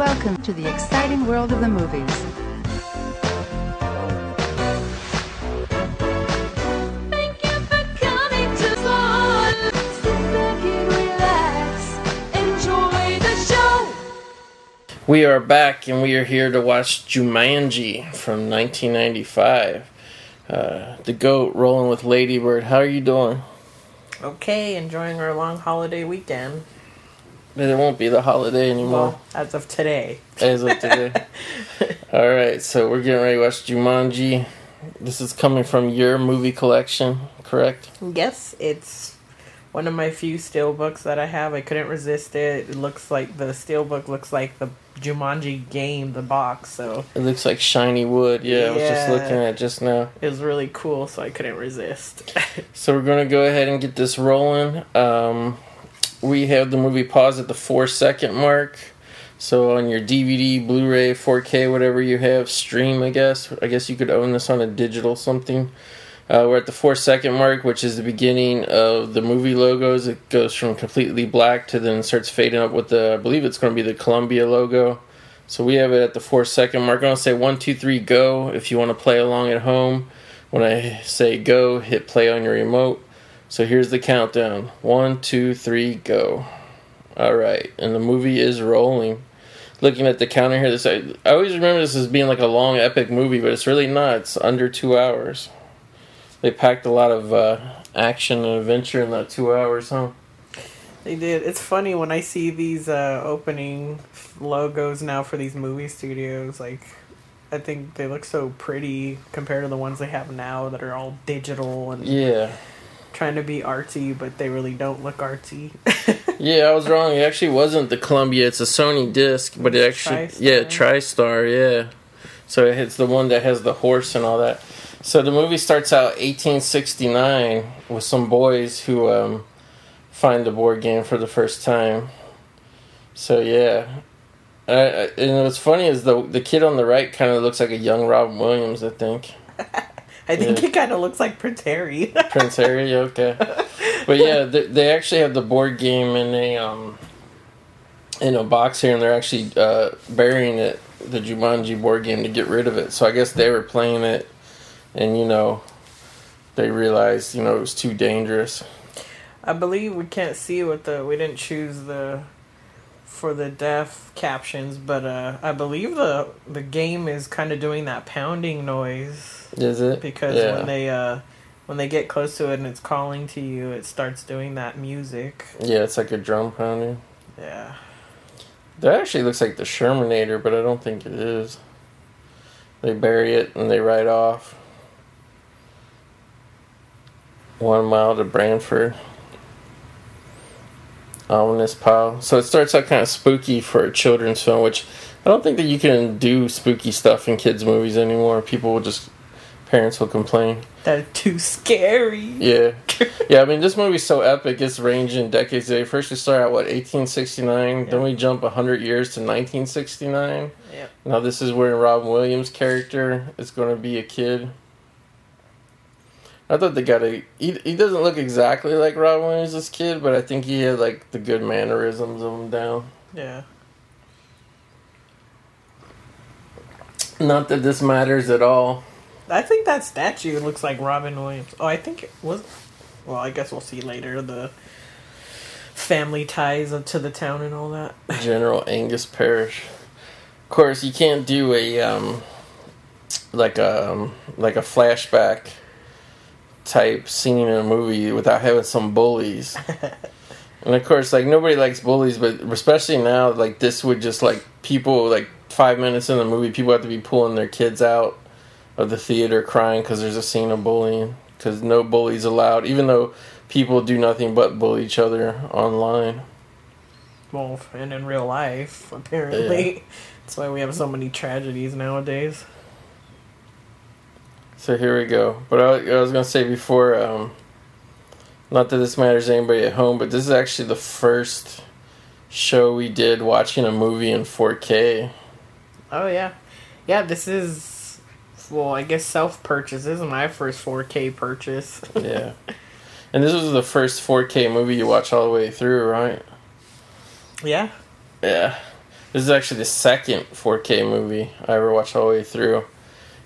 Welcome to the exciting world of the movies. Thank you for coming to Spawn. Sit back and relax. Enjoy the show. We are back and we are here to watch Jumanji from 1995. Uh, the goat rolling with Ladybird. How are you doing? Okay, enjoying our long holiday weekend. It won't be the holiday anymore Well, as of today. as of today. All right, so we're getting ready to watch Jumanji. This is coming from your movie collection, correct? Yes, it's one of my few steelbooks that I have. I couldn't resist it. It looks like the steelbook looks like the Jumanji game, the box, so It looks like shiny wood. Yeah, I was just looking at it just now. it was really cool, so I couldn't resist. So we're gonna go ahead and get this rolling. Um, we have the movie pause at the four second mark. So on your DVD, Blu-ray, 4K, whatever you have, stream. I guess. I guess you could own this on a digital something. Uh, we're at the four second mark, which is the beginning of the movie logos. It goes from completely black to then starts fading up with the. I believe it's going to be the Columbia logo. So we have it at the four second mark. I'm going to say one, two, three, go. If you want to play along at home, when I say go, hit play on your remote. So here's the countdown one, two, three, go. All right, and the movie is rolling. Looking at the counter here, this I, I always remember this as being like a long, epic movie, but it's really not. It's under two hours. They packed a lot of uh, action and adventure in that two hours, huh? they did. It's funny when I see these uh, opening logos now for these movie studios. Like, I think they look so pretty compared to the ones they have now that are all digital and Yeah, trying to be artsy, but they really don't look artsy. yeah, I was wrong. It actually wasn't the Columbia. It's a Sony disc, but it actually, TriStar. yeah, TriStar, yeah. So it's the one that has the horse and all that. So the movie starts out 1869 with some boys who um, find the board game for the first time. So yeah, I, I, and what's funny is the the kid on the right kind of looks like a young Robin Williams. I think I think Yeah. it kind of looks like Prince Harry. Prince Harry. Okay, but yeah, they, they actually have the board game in a um in a box here, and they're actually uh, burying it, the Jumanji board game, to get rid of it. So I guess they were playing it, and you know, they realized you know it was too dangerous. I believe we can't see what the we didn't choose the for the deaf captions, but uh, I believe the the game is kind of doing that pounding noise Is it? because Yeah. when they uh when they get close to it and it's calling to you, it starts doing that music. Yeah, it's like a drum pounding. Yeah. That actually looks like the Shermanator, but I don't think it is. They bury it and they ride off. One mile to Um, Brantford. Ominous pile. So it starts out kind of spooky for a children's film, which I don't think that you can do spooky stuff in kids' movies anymore. People will just, parents will complain. That's too scary. Yeah. Yeah, I mean, this movie's so epic. It's ranging decades. They first we start at what 1869, then we jump 100 years to 1969. Yep. Now this is where Robin Williams' character is going to be a kid. I thought they got a. He, he doesn't look exactly like Robin Williams' kid, but I think he had like the good mannerisms of him down. Yeah. Not that this matters at all. I think that statue looks like Robin Williams. Oh, I think it was. Well, I guess we'll see later the family ties to the town and all that. General Angus Parrish. Of course, you can't do a um, like a um, like a flashback type scene in a movie without having some bullies. and of course, like nobody likes bullies, but especially now, like this would just like people like five minutes in the movie, people have to be pulling their kids out of the theater crying because there's a scene of bullying because no bullies allowed, even though people do nothing but bully each other online. Well, and in real life, apparently. That's why we have so many tragedies nowadays. So here we go. But I, I was gonna say before, um, not that this matters to anybody at home, but this is actually the first show we did watching a movie in 4K. Oh, yeah. Yeah, this is. Well, I guess self purchase. This is my first 4K purchase. Yeah, and this was the first 4K movie you watch all the way through, right? yeah. Yeah. This is actually the second 4K movie I ever watched all the way through.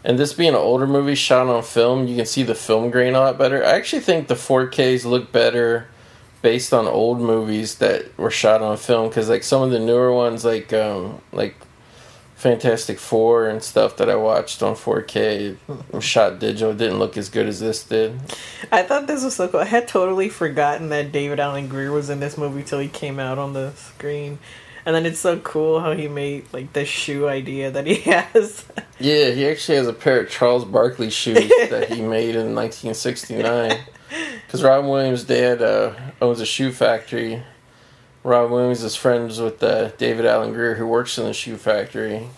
And this being an older movie shot on film, you can see the film grain a lot better. I actually think the 4Ks look better based on old movies that were shot on film because like some of the newer ones like um like Fantastic Four and stuff that I watched on 4K shot digital didn't look as good as this did. I thought this was so cool. I had totally forgotten that David Alan Grier was in this movie till he came out on the screen. And then it's so cool how he made like the shoe idea that he has. Yeah, he actually has a pair of Charles Barkley shoes that he made in 1969. Because Robin Williams' dad uh, owns a shoe factory. Robin Williams is friends with uh, David Alan Grier, who works in the shoe factory,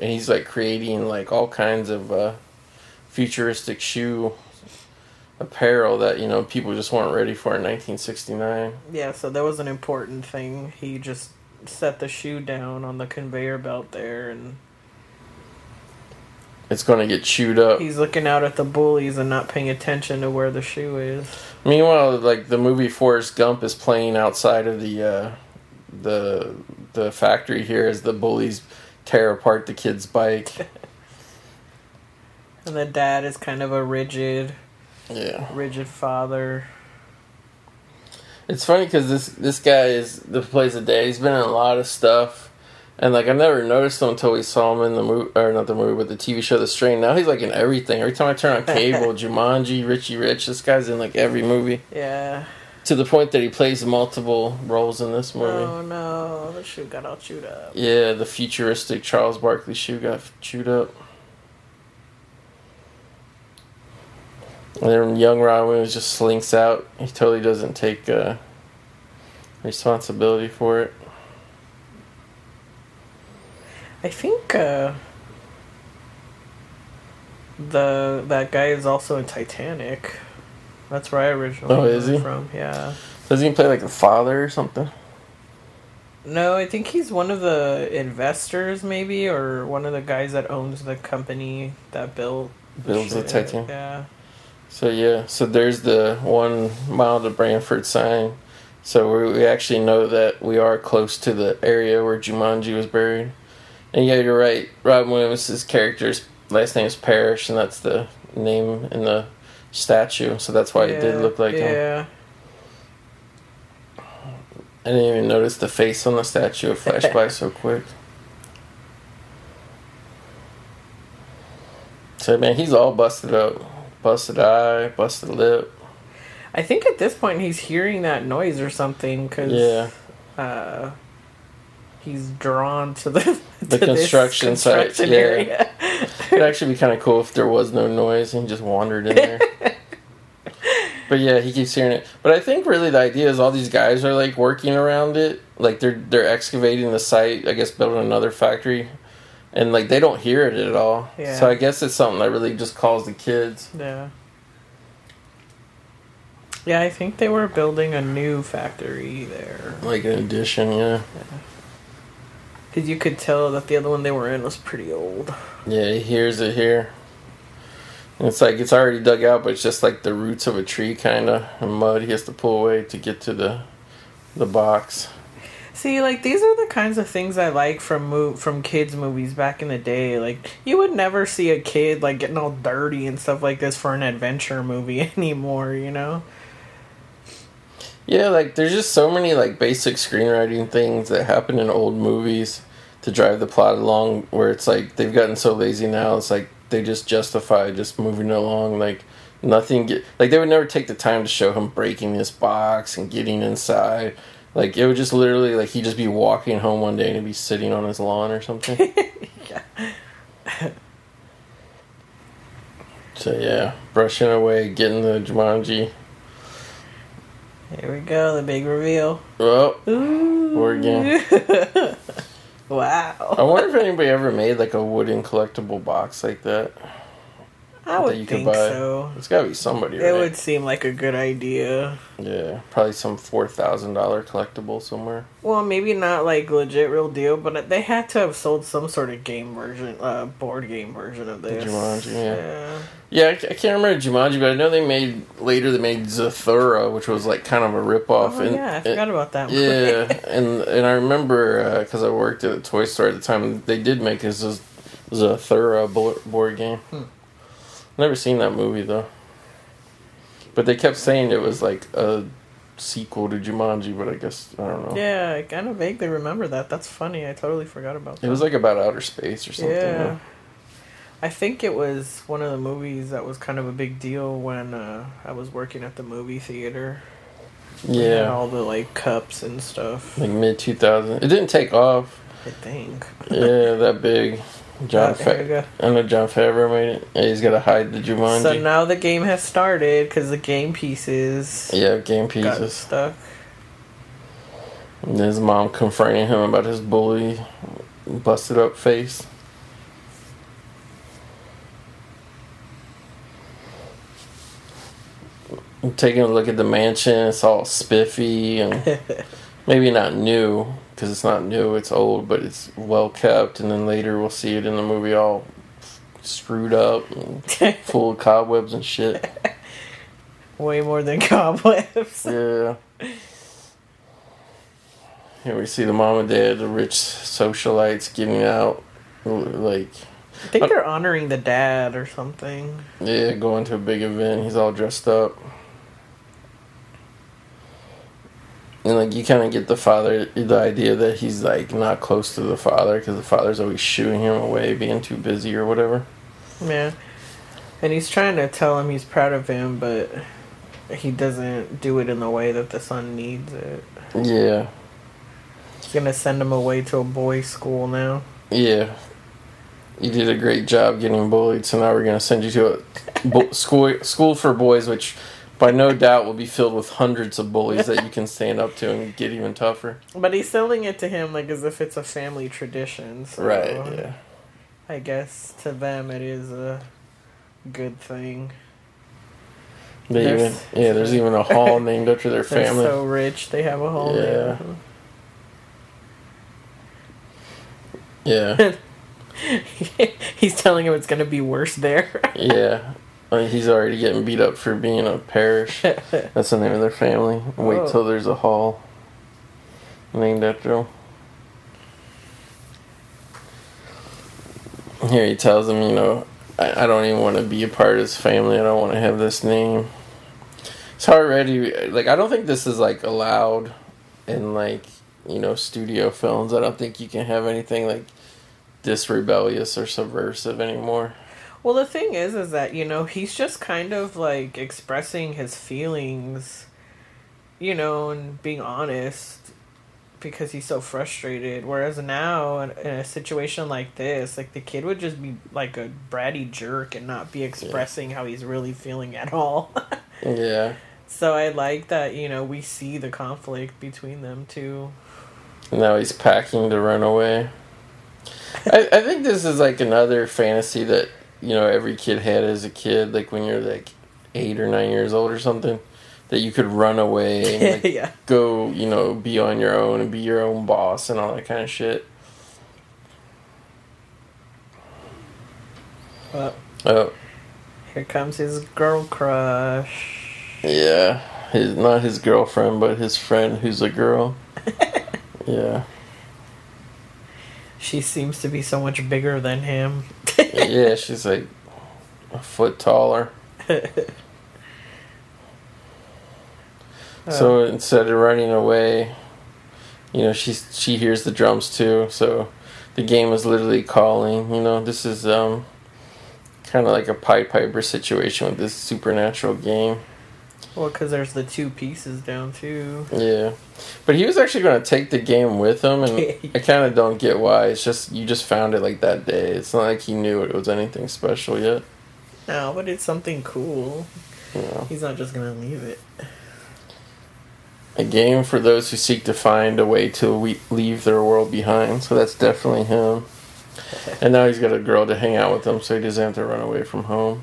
and he's like creating like all kinds of uh, futuristic shoe apparel that you know people just weren't ready for in 1969. yeah, so that was an important thing. He just set the shoe down on the conveyor belt there and It's going to get chewed up. he's looking out at the bullies and not paying attention to where the shoe is. Meanwhile, like the movie Forrest Gump is playing outside of the uh, the the factory here as the bullies tear apart the kid's bike. And the dad is kind of a rigid, Yeah, rigid father. It's funny because this this guy is the plays a dad. He's been in a lot of stuff, and like I never noticed him until we saw him in the movie or not the movie, but the TV show The Strain. Now he's like in everything. Every time I turn on cable, Jumanji, Richie Rich, this guy's in like every movie. Yeah. To the point that he plays multiple roles in this movie. Oh no, the shoe got all chewed up. Yeah, the futuristic Charles Barkley shoe got chewed up. And then young Ron just slinks out. He totally doesn't take uh, responsibility for it. I think uh, the that guy is also in Titanic. That's where I originally Oh, is he? from. Yeah. Does he play like the father or something? No, I think he's one of the investors, maybe, or one of the guys that owns the company that built Builds the. Titanic. Yeah. So yeah, so there's the one mile to Brantford sign. So we, we actually know that we are close to the area where Jumanji was buried. And yeah, you're right. Robin Williams' character's last name is Parrish, and that's the name in the statue. So that's why it did look like him. yeah. I didn't even notice the face on the statue. It flashed by so quick. So man, he's all busted up, busted eye, busted lip. I think at this point he's hearing that noise or something because Yeah. uh, he's drawn to the The to this construction site, construction yeah. It'd actually be kind of cool if there was no noise and he just wandered in there. but yeah, he keeps hearing it. But I think really the idea is all these guys are like working around it, like they're they're excavating the site. I guess building another factory, and like they don't hear it at all. Yeah. So I guess it's something that really just calls the kids. Yeah. Yeah, I think they were building a new factory there. Like an addition, yeah. Because you could tell that the other one they were in was pretty old. Yeah, he hears it here. It's like it's already dug out, but it's just like the roots of a tree, kind of, and mud. He has to pull away to get to the the box. See, like these are the kinds of things I like from mo- from kids movies back in the day. Like you would never see a kid like getting all dirty and stuff like this for an adventure movie anymore, you know? Yeah, like there's just so many like basic screenwriting things that happen in old movies to drive the plot along where it's like they've gotten so lazy now it's like they just justify just moving along like nothing get like they would never take the time to show him breaking this box and getting inside. Like it would just literally like he'd just be walking home one day and he'd be sitting on his lawn or something. So yeah, brushing away, getting the Jumanji. Here we go, the big reveal. Well, Ooh. Again. I wonder if anybody ever made like a wooden collectible box like that. I would think so. It's got to be somebody, It right? would seem like a good idea. Yeah, probably some four thousand dollar collectible somewhere. Well, maybe not like legit real deal, but they had to have sold some sort of game version, uh, board game version of this. Jumanji, yeah. yeah. Yeah, I, can't remember Jumanji, but I know they made later. They made Zathura, which was like kind of a rip off. Oh, yeah, I forgot about that one. Yeah, and and I remember because I worked at a toy store at the time. They did make this Zathura bo- board game. Hmm. Never seen that movie though. But they kept saying it was like a sequel to Jumanji, but I guess I don't know. Yeah, I kind of vaguely remember that. That's funny. I totally forgot about that. It was like about outer space or something. Yeah. though. I think it was one of the movies that was kind of a big deal when uh, I was working at the movie theater. Yeah. all the like cups and stuff. Like mid 2000. It didn't take off. I think. Yeah, that big. John here Fa- I know Jon Favreau made it. Yeah, he's got to hide the Jumanji. So now the game has started because the game pieces yeah, game pieces. stuck. And his mom confronting him about his bully, busted up face. I'm taking a look at the mansion. It's all spiffy and maybe not new because it's not new. It's old, but it's well kept. And then later we'll see it in the movie all screwed up and full of cobwebs and shit. Way more than cobwebs. Yeah. Here we see the mom and dad, the rich socialites, getting out, like I think uh, they're honoring the dad or something. yeah, going to a big event. He's all dressed up, and like you kind of get the father, the idea that he's like not close to the father because the father's always shooing him away, being too busy or whatever. Yeah. And he's trying to tell him he's proud of him, but he doesn't do it in the way that the son needs it. Yeah, He's gonna send him away to a boys' school now. yeah. You did a great job getting bullied, so now we're gonna send you to a bo- school school for boys, which by no doubt will be filled with hundreds of bullies that you can stand up to and get even tougher. But he's selling it to him like as if it's a family tradition. So Right? Yeah. I guess to them it is a good thing. They They're even yeah. There's even a hall named after their They're family. so rich they have a hall Yeah. Yeah, he's telling him it's gonna be worse there. yeah. I mean, he's already getting beat up for being a Parrish. That's the name of their family. Wait Oh. till there's a hall named after him. Here he tells him, you know, I, I don't even want to be a part of his family. I don't want to have this name. It's already, like, I don't think this is like allowed in like you know studio films. I don't think you can have anything like this rebellious or subversive anymore. Well, the thing is, is that you know he's just kind of like expressing his feelings, you know, and being honest because he's so frustrated. Whereas now, in, in a situation like this, like the kid would just be like a bratty jerk and not be expressing how he's really feeling at all. Yeah. so I like that you know we see the conflict between them two. Now he's packing to run away. I, I think this is like another fantasy that you know every kid had as a kid, like when you're like eight or nine years old or something, that you could run away and like, yeah. go, you know, be on your own and be your own boss and all that kind of shit. Well, Oh, here comes his girl crush. yeah, his not his girlfriend, but his friend who's a girl. yeah, She seems to be so much bigger than him. Yeah, she's like a foot taller. So instead of running away, you know, she's she hears the drums too. So the game is literally calling. You know, this is um kind of like a Pied Piper situation with this supernatural game. Well, because there's the two pieces down too. Yeah, but he was actually going to take the game with him, and I kind of don't get why. It's just you just found it like that day. It's not like he knew it was anything special yet. No, but it's something cool. Know, He's not just gonna leave it. a game for those who seek to find a way to we- leave their world behind. So that's definitely him. And now he's got a girl to hang out with him, so he doesn't have to run away from home.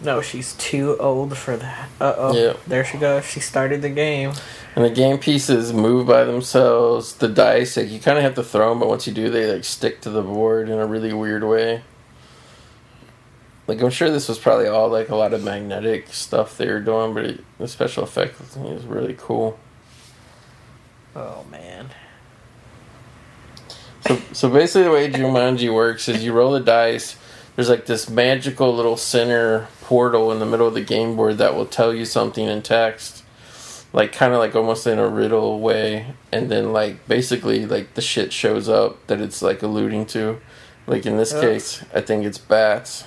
No, she's too old for that. Uh oh. Yeah. There she goes. She started the game. And the game pieces move by themselves. The dice, like you kind of have to throw them, but once you do, they like stick to the board in a really weird way. Like I'm sure this was probably all like a lot of magnetic stuff they were doing, but it, the special effect was really cool. Oh man. So, so basically, the way Jumanji works is you roll the dice. There's like this magical little center portal in the middle of the game board that will tell you something in text, like kind of like almost in a riddle way, and then like basically like the shit shows up that it's like alluding to. Like in this Oh. case, I think it's bats.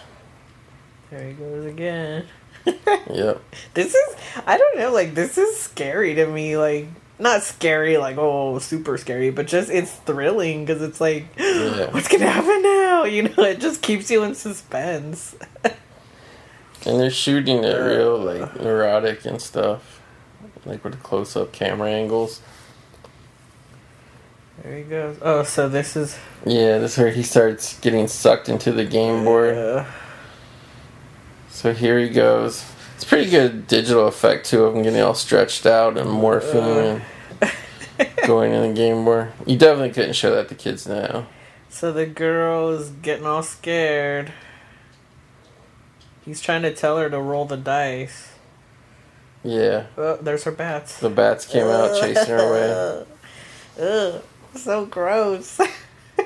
There he goes again. Yep. This is I don't know, like this is scary to me, like not scary like oh super scary, but just it's thrilling because it's like Yeah. what's gonna happen now? You know, it just keeps you in suspense. And they're shooting it real like neurotic and stuff, like with the close up camera angles. There he goes. Oh, so this is Yeah, this is where he starts getting sucked into the game board. uh, So here he goes. It's pretty good digital effect too of him getting all stretched out and morphing and going in the game board. You definitely couldn't show that to kids now. so the girl is getting all scared. He's trying to tell her to roll the dice. Yeah, Oh, there's her bats. the bats came out chasing her away. Ugh, so gross.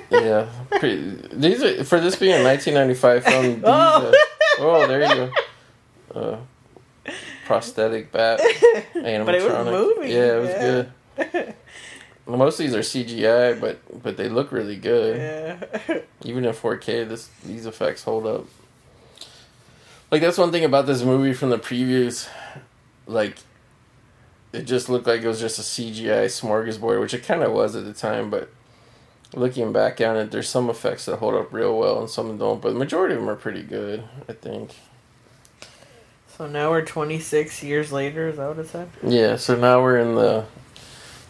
Yeah, pretty, these are for this being a 1995 film. These, Oh. uh, oh, there you go. Uh, prosthetic bat, animatronic. But it was moving, Yeah, it was yeah. good. Well, Most of these are CGI, but but they look really good. yeah. even in 4K, this these effects hold up. Like that's one thing about this movie from the previews, like it just looked like it was just a CGI smorgasbord, which it kind of was at the time. But looking back on it, there's some effects that hold up real well and some don't. But the majority of them are pretty good, I think. So now we're 26 years later. Is that what it said? Yeah. So now we're in the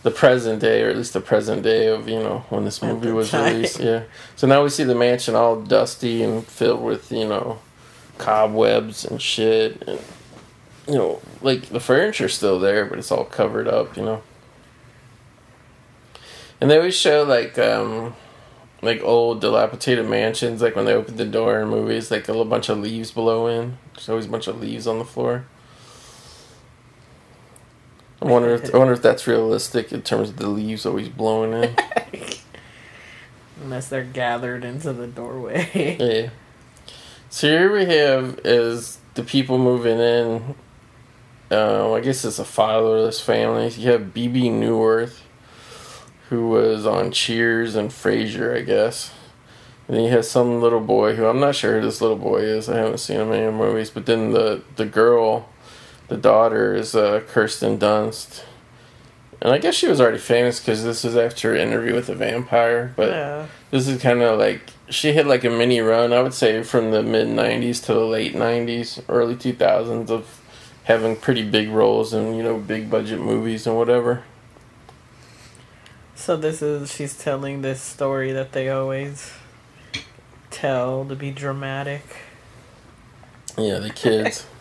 the present day, or at least the present day of you know when this movie was time. released. Yeah. So now we see the mansion all dusty and filled with you know cobwebs and shit, and you know like the furniture's still there, but it's all covered up. You know. And they always show like um like old dilapidated mansions, like when they open the door in movies, like a little bunch of leaves below in. There's always a bunch of leaves on the floor. I wonder if I wonder if that's realistic in terms of the leaves always blowing in. Unless they're gathered into the doorway. yeah. So here we have is the people moving in. Um, I guess it's a fatherless family. You have Bebe Neuwirth, who was on Cheers and Frasier, I guess. And then you have some little boy who I'm not sure who this little boy is. I haven't seen him in any movies. But then the the girl, the daughter, is uh, Kirsten Dunst. And I guess she was already famous because this is after her interview with a vampire. But yeah. this is kind of like she had like a mini run. I would say from the mid '90s to the late '90s, early 2000s of having pretty big roles in you know big budget movies and whatever. So this is she's telling this story that they always tell to be dramatic. Yeah, the kids.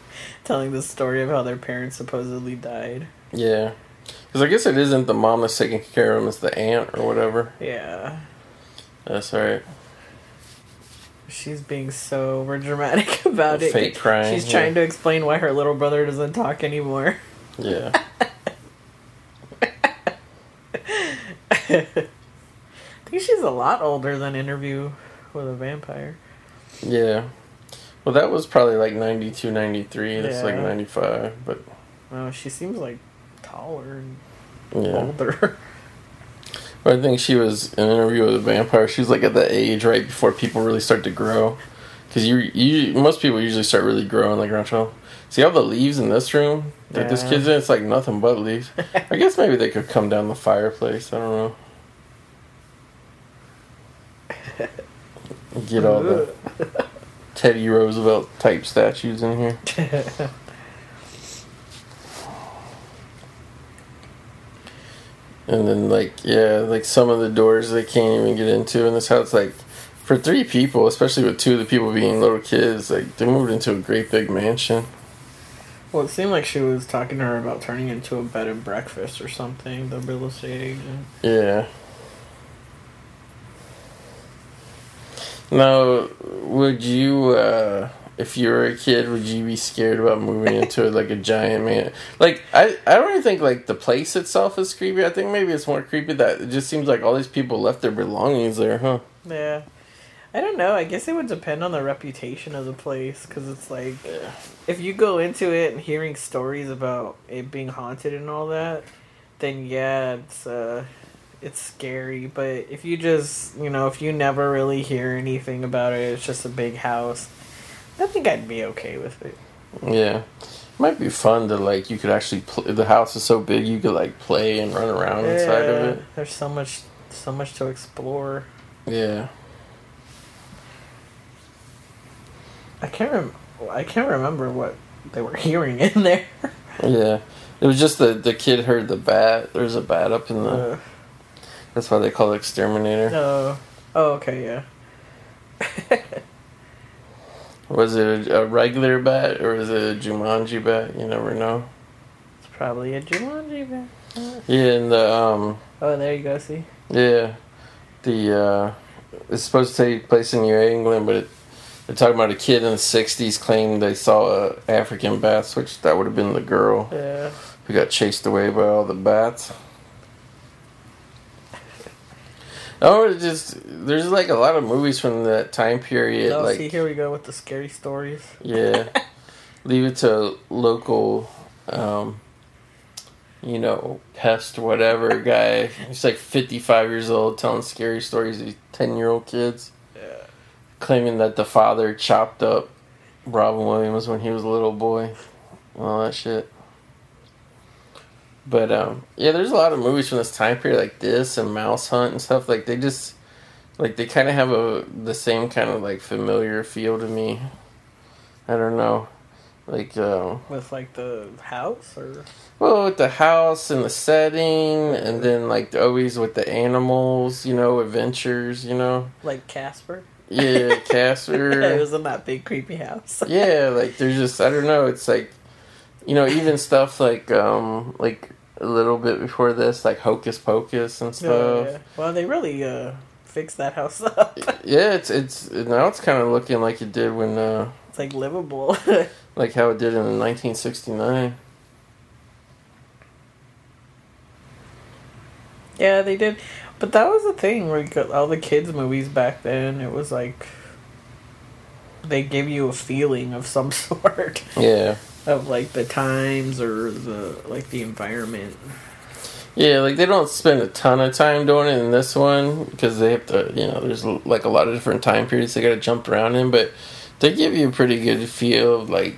Telling the story of how their parents supposedly died. yeah, because I guess it isn't the mom that's taking care of him; it's the aunt or whatever. Yeah. That's right. She's being so over dramatic about it. Fake crying, She's yeah. trying to explain why her little brother doesn't talk anymore. Yeah. I think she's a lot older than Interview with a Vampire. Yeah. Well, that was probably like 92, 93. That's like 95. But Oh, she seems like taller and yeah. older. But I think she was in an interview with a vampire. She was like at the age right before people really start to grow. Because you, you, most people usually start really growing like around 12. See all the leaves in this room that this kid's in? It's like nothing but leaves. I guess maybe they could come down the fireplace. I don't know. Get all the Teddy Roosevelt type statues in here. And then like yeah, like some of the doors they can't even get into in this house. Like For three people, especially with two of the people being little kids, like they moved into a great big mansion. Well, it seemed like she was talking to her about turning into a bed and breakfast or something. The real estate agent. Yeah. Now, would you, uh, if you were a kid, would you be scared about moving into like a giant man? Like, I, I don't even think like the place itself is creepy. I think maybe it's more creepy that it just seems like all these people left their belongings there, huh? Yeah. I don't know. I guess it would depend on the reputation of the place because it's like if you go into it and hearing stories about it being haunted and all that, then yeah, it's uh, it's scary. But if you just you know if you never really hear anything about it, it's just a big house. I think I'd be okay with it. Yeah. It Might be fun to like, you could actually, pl- the house is so big you could like play and run around inside of it. There's so much, so much to explore. Yeah. I can't rem- I can't remember what they were hearing in there. Yeah. It was just the, the kid heard the bat. There's a bat up in the. Uh, That's why they call it exterminator. no. Oh, okay, yeah. Was it a, a regular bat or was it a Jumanji bat? You never know. It's probably a Jumanji bat. Yeah, and the um, Oh, there you go. See. yeah, the uh, it's supposed to take place in New England, but it, they're talking about a kid in the '60s claimed they saw a African bat, which that would have been the girl Yeah. who got chased away by all the bats. Oh, it just there's like a lot of movies from that time period, oh, like see, here we go with the scary stories. Yeah. Leave it to local, um, you know, pest, whatever guy. He's like 55 years old telling scary stories to 10 year old kids. Yeah. Claiming that the father chopped up Robin Williams when he was a little boy. All that shit. But, um, yeah, there's a lot of movies from this time period like this and Mouse Hunt and stuff. Like, they just, like, they kind of have a, the same kind of, like, familiar feel to me. I don't know. Like, um, With like the house or well, with the house and the setting, and then like always with the animals, you know, adventures, you know. like Casper. Yeah, Casper. it was in that big creepy house. yeah, like there's just I don't know. It's like, you know, even stuff like um like a little bit before this, like Hocus Pocus and stuff. Oh, yeah. Well, they really uh fixed that house up. Yeah, it's it's now it's kind of looking like it did when uh it's like livable. like how it did in 1969. yeah, they did. But that was the thing where all the kids movies back then. It was like they give you a feeling of some sort Yeah. Of like the times or the like the environment. Yeah, like they don't spend a ton of time doing it in this one because they have to, you know, there's like a lot of different time periods they got to jump around in, but they give you a pretty good feel of like,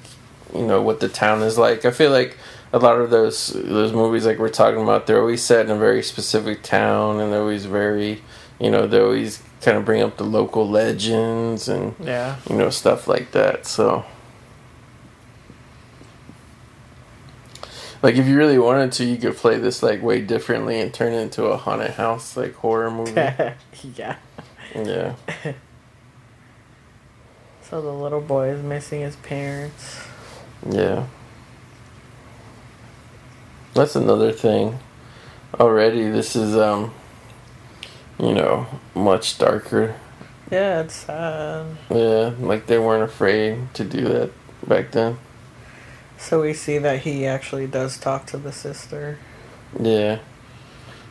you know, what the town is like. I feel like a lot of those those movies like we're talking about, they're always set in a very specific town and they're always very, you know, they always kind of bring up the local legends and Yeah. you know stuff like that. So. Like if you really wanted to, you could play this like way differently and turn it into a haunted house like horror movie. yeah. yeah. So the little boy is missing his parents. Yeah. That's another thing. Already this is um you know, much darker. Yeah, it's sad. Yeah, like they weren't afraid to do that back then. So we see that he actually does talk to the sister. Yeah.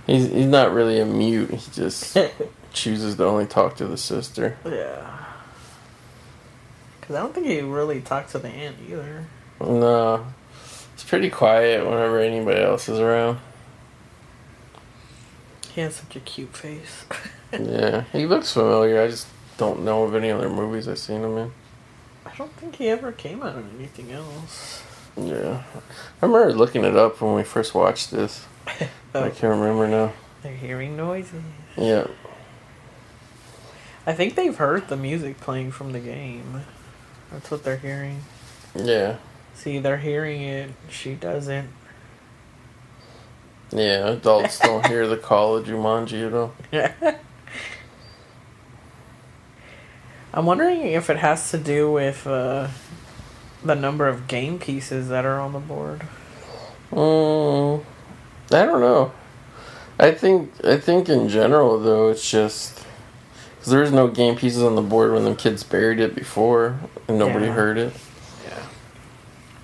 He's he's not really a mute. He just chooses to only talk to the sister. Yeah. Because I don't think he really talked to the aunt either. No. It's pretty quiet whenever anybody else is around. He has such a cute face. Yeah. He looks familiar. I just don't know of any other movies I've seen him in. I don't think he ever came out of anything else. Yeah. I remember looking it up when we first watched this. I Oh, can't remember now. they're hearing noises. Yeah. I think they've heard the music playing from the game. That's what they're hearing. Yeah. See, they're hearing it. She doesn't. Yeah. Adults don't hear the call of Jumanji at all. I'm wondering if it has to do with uh, the number of game pieces that are on the board. Mm, I don't know. I think I think in general though it's just because there was no game pieces on the board when the kids buried it before and nobody Yeah. heard it. Yeah,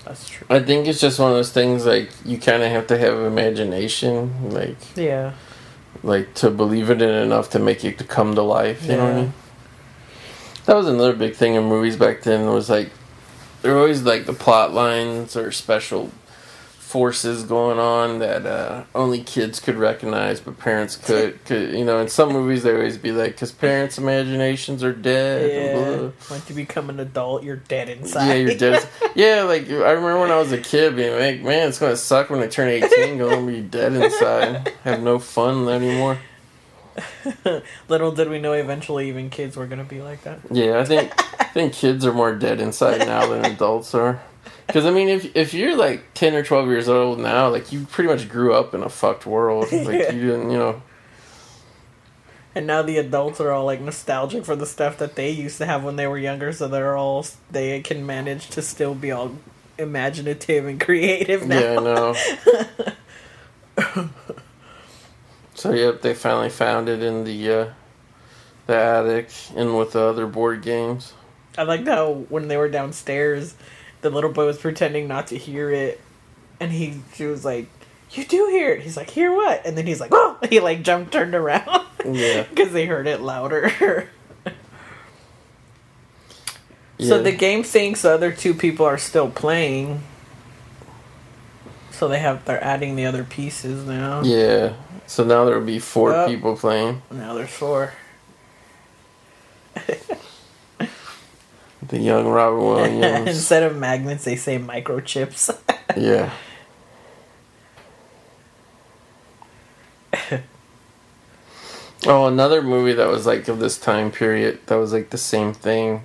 that's true. I think it's just one of those things like you kind of have to have imagination, like Yeah, like to believe it in enough to make it to come to life. You know what I mean? That was another big thing in movies back then. Was like there were always like the plot lines or special forces going on that uh, only kids could recognize, but parents could. could you know, in some movies they always be like, because parents' imaginations are dead. yeah. Once you become an adult, you're dead inside. Yeah, you're dead. yeah, like I remember when I was a kid being like, man, it's gonna suck when I turn eighteen. Gonna be dead inside. Have no fun anymore. Little did we know, eventually, even kids were gonna be like that. Yeah, I think I think kids are more dead inside now than adults are. Because I mean, if if you're like ten or twelve years old now, like you pretty much grew up in a fucked world. Like Yeah. you didn't, you know. And now the adults are all like nostalgic for the stuff that they used to have when they were younger, so they're all they can manage to still be all imaginative and creative now. Yeah, I know. So yep, they finally found it in the uh, the attic and with the other board games. I like how when they were downstairs, the little boy was pretending not to hear it, and he she was like, "You do hear it." He's like, "Hear what?" And then he's like, "Oh!" He like jumped, turned around Yeah. because they heard it louder. Yeah. So the game thinks the other two people are still playing. So they have they're adding the other pieces now. Yeah. So now there will be four Yep. people playing. Now there's four. The young Robert Williams. Instead of magnets, they say microchips. yeah. oh, another movie that was like of this time period that was like the same thing.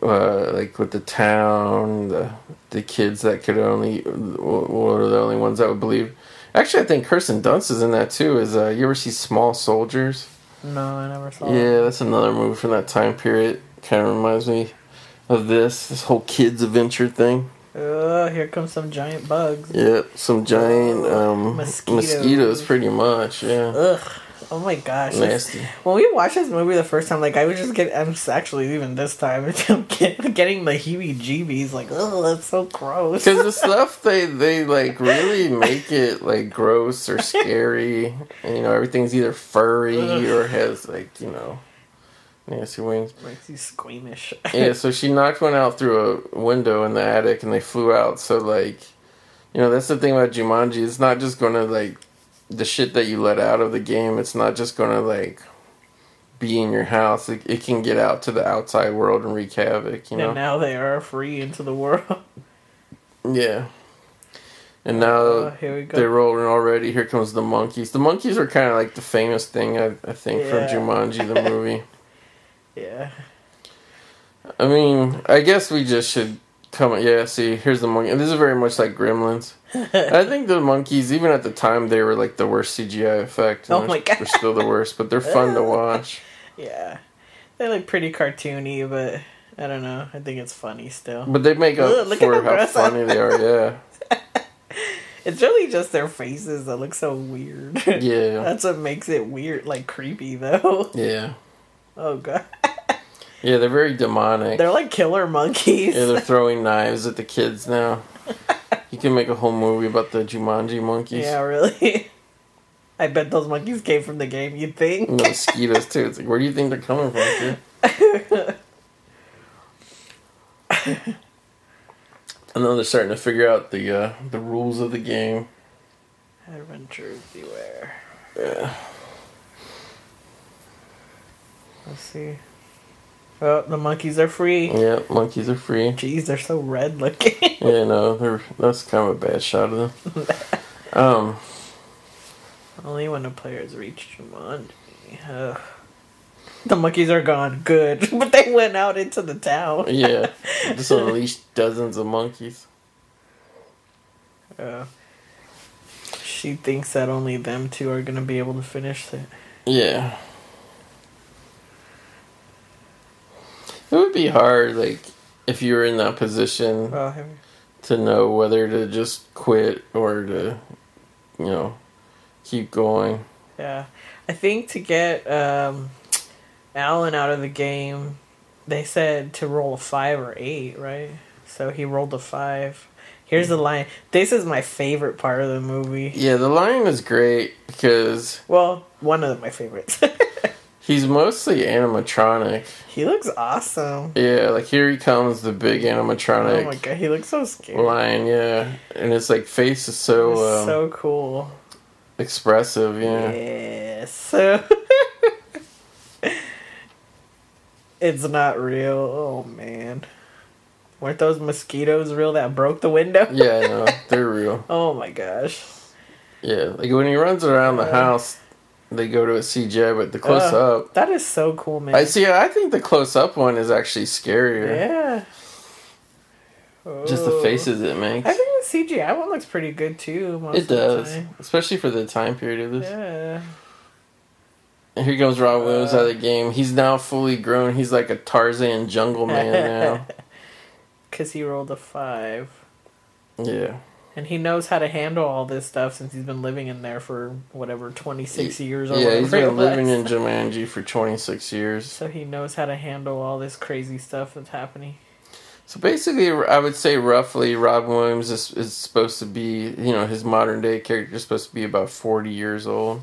Uh, like with the town, the the kids that could only were the only ones that would believe. Actually, I think Kirsten Dunst is in that too. Is uh, you ever see Small Soldiers? no, I never saw. Yeah, it. that's another movie from that time period. Kind of reminds me of this this whole kids adventure thing. Oh, here comes some giant bugs. Yep, some giant um, Mosquitoes. mosquitoes. pretty much. Yeah, Ugh. Oh my gosh. Nasty. When we watched this movie the first time, like I was just getting, I'm actually even this time, I'm getting the heebie-jeebies. Like, oh, that's so gross. Because the stuff they they like really make it like gross or scary. And, you know, everything's either furry Ugh. or has like you know nasty wings. Makes you squeamish. yeah, so she knocked one out through a window in the attic and they flew out. So, like, you know, that's the thing about Jumanji. It's not just going to, like, the shit that you let out of the game, it's not just to, like, be in your house. It, it can get out to the outside world and wreak havoc, you know? And now they are free into the world. yeah. And now Uh, here we go. they're rolling already. Here comes the monkeys. The monkeys are kind of like the famous thing, I, I think, Yeah. from Jumanji, the movie. Yeah. I mean, I guess we just should come. Yeah, see, here's the monkey. This is very much like Gremlins. I think the monkeys, even at the time, they were like the worst CGI effect. Oh my God. They're still the worst, but they're fun to watch. Yeah. They look pretty cartoony, but I don't know. I think it's funny still. But they make up Ugh, look for how funny they are. Yeah, It's really just their faces that look so weird. yeah, That's what makes it weird, like creepy though. yeah, Oh god. Yeah. They're very demonic. They're like killer monkeys. yeah, they're throwing knives at the kids now. You can make a whole movie about the Jumanji monkeys. Yeah, really. I bet those monkeys came from the game, you'd think. And the mosquitoes too. It's like, where do you think they're coming from? And then they're starting to figure out the uh, the rules of the game. Adventures beware. Yeah. Let's see. Oh, the monkeys are free. Yeah, monkeys are free. Jeez, they're so red looking. Yeah, no, they're that's kind of a bad shot of them. Um, Only when the players reach Jumanji. The monkeys are gone. Good. But they went out into the town. yeah, just unleashed dozens of monkeys. Uh, she thinks that only them two are going to be able to finish it. Yeah. Be hard, like if you were in that position Well, to know whether to just quit or to, you know, keep going. yeah. I think to get um, Alan out of the game, they said to roll a five or eight, right? So he rolled a five. Here's the line. This is my favorite part of the movie. Yeah, the line is great because Well, one of my favorites. he's mostly animatronic. he looks awesome. Yeah, like here he comes, the big animatronic. Oh my god, he looks so scary. lion. Yeah, and his like face is so um, so cool. expressive. Yeah. Yes. So it's not real. Oh man. Weren't those mosquitoes real that broke the window? Yeah, no, they're real. Oh my gosh. Yeah, like when he runs around the Uh. house, they go to a CGI, but the close Uh, up. That is so cool, man. I see. I think the close up one is actually scarier. Yeah. Just the faces it makes. I think the CGI one looks pretty good too. It does, especially for the time period of this. Yeah. And Here comes Rob Williams Uh. out of the game. He's now fully grown. He's like a Tarzan jungle man now. Because he rolled a five. Yeah. And he knows how to handle all this stuff since he's been living in there for whatever, 26 years or Yeah, he's been living in. Jumanji for 26 years. So he knows how to handle all this crazy stuff that's happening. So basically, I would say roughly, Rob Williams is, is supposed to be, you know, his modern day character is supposed to be about 40 years old.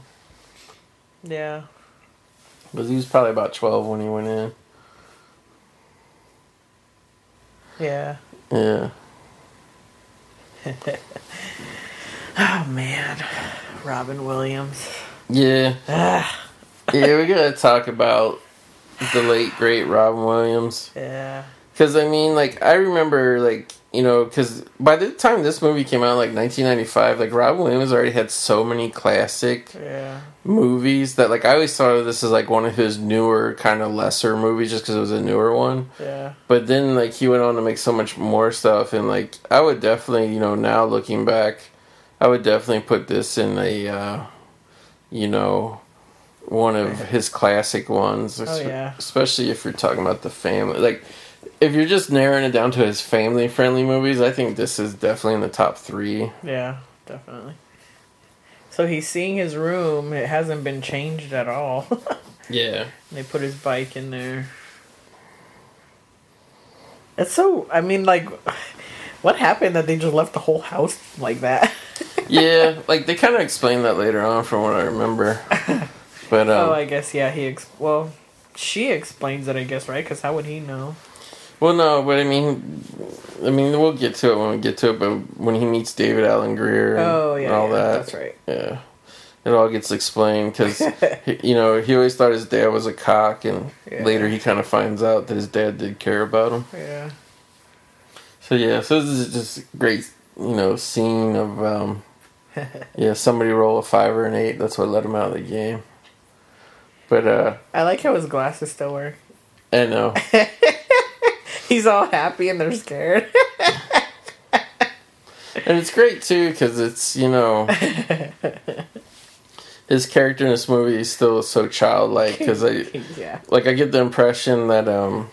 Yeah. Because he was probably about 12 when he went in. Yeah. Yeah. Oh, man. Robin Williams. Yeah. Ah, Yeah, we gotta talk about the late, great Robin Williams. yeah. Because, I mean, like, I remember, like, you know, because by the time this movie came out, like 1995, like, Robin Williams already had so many classic Yeah. movies that, like, I always thought of this as, like, one of his newer, kind of lesser movies just because it was a newer one. Yeah. But then, like, he went on to make so much more stuff, and, like, I would definitely, you know, now looking back, I would definitely put this in a, uh, you know, one of his classic ones. Oh, yeah. Especially if you're talking about the family. Like, if you're just narrowing it down to his family friendly movies, I think this is definitely in the top three. Yeah, definitely. So he's seeing his room. It hasn't been changed at all. Yeah. they put his bike in there. It's so. I mean, like, what happened that they just left the whole house like that? Yeah, like, they kind of explained that later on from what I remember. But, um, oh, I guess yeah. He ex- well, she explains it. I guess right? Because how would he know? Well, no, but I mean, I mean, we'll get to it when we get to it. But when he meets David Alan Grier and, Oh yeah, and all yeah, that, that's right. yeah, it all gets explained because you know he always thought his dad was a cock, and Yeah. later he kind of finds out that his dad did care about him. Yeah, So yeah, so this is just great, you know, scene of um, yeah, somebody roll a five or an eight. That's what let him out of the game. But uh, I like how his glasses still work. I know. He's all happy and they're scared. And it's great too because it's you know his character in this movie is still so childlike because I yeah, like I get the impression that um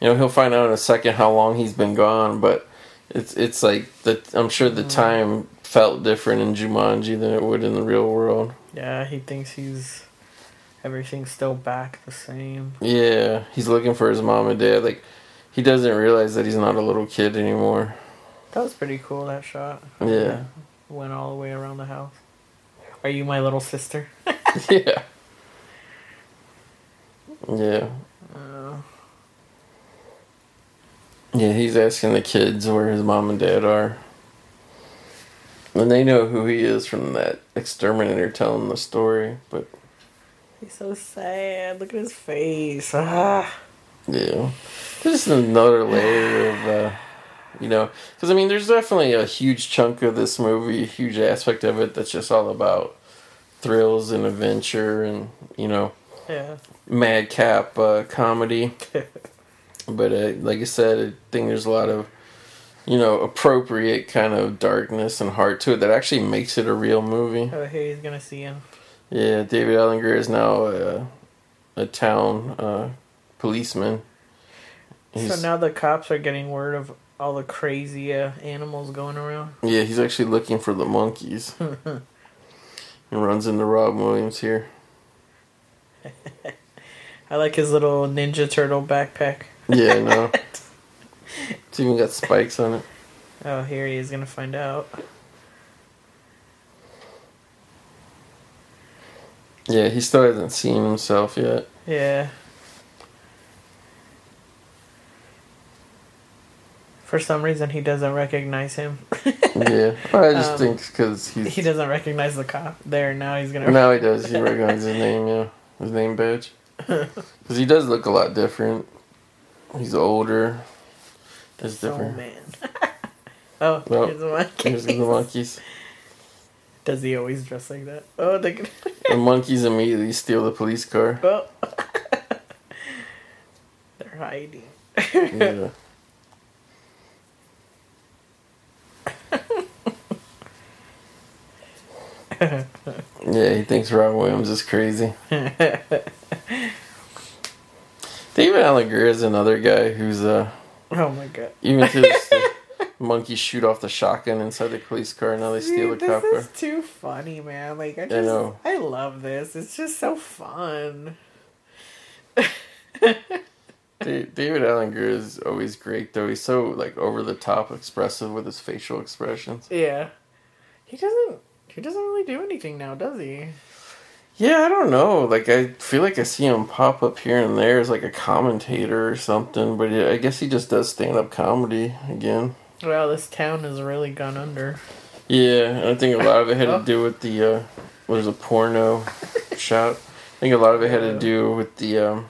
you know he'll find out in a second how long he's been gone, but it's it's like the I'm sure the time felt different in Jumanji than it would in the real world. yeah. He thinks he's everything's still back the same. Yeah, he's looking for his mom and dad. Like he doesn't realize that he's not a little kid anymore. That was pretty cool. That shot. Yeah. Went all the way around the house. Are you my little sister? yeah. Yeah. Uh, Yeah, he's asking the kids where his mom and dad are. And they know who he is from that exterminator telling the story, but he's so sad. Look at his face. Ah. yeah. There's just another layer of, uh, you know, because I mean, there's definitely a huge chunk of this movie, a huge aspect of it that's just all about thrills and adventure and, you know, Yeah. madcap uh, comedy. but uh, like I said, I think there's a lot of you know appropriate kind of darkness and heart to it that actually makes it a real movie. Oh, here he's gonna see him. Yeah, David Alan Grier is now a, a town uh, policeman. So now the cops are getting word of all the crazy uh, animals going around. yeah, he's actually looking for the monkeys. he runs into Rob Williams here. I like his little Ninja Turtle backpack. Yeah, I know. it's even got spikes on it. Oh, here he is gonna find out. Yeah, he still hasn't seen himself yet. Yeah. For some reason, he doesn't recognize him. Yeah, I just Um, think because he's he doesn't recognize the cop. There, now he's gonna. now he does. He recognizes his name. Yeah, his name badge. Because he does look a lot different. He's older. It's Oh different. man. oh, Well, here's the monkey. Here's the monkeys. Does he always dress like that? Oh, the. The monkeys immediately steal the police car. oh. They're hiding. Yeah. yeah, he thinks Rob Williams is crazy. David Alan Grier is another guy who's uh Oh my god. even to this day, monkeys shoot off the shotgun inside the police car and now they steal the cop this is too funny, man. Like I just, know. I love this. It's just so fun. Da- David Alan Grier is always great though. He's so like over the top expressive with his facial expressions. Yeah. He doesn't. He doesn't really do anything now, does he? Yeah, I don't know. Like I feel like I see him pop up here and there as like a commentator or something, but I guess he just does stand up comedy again. Well, this town has really gone under. Yeah, I think a lot of it had Oh. to do with the uh what is a porno shot. I think a lot of it had to do with the um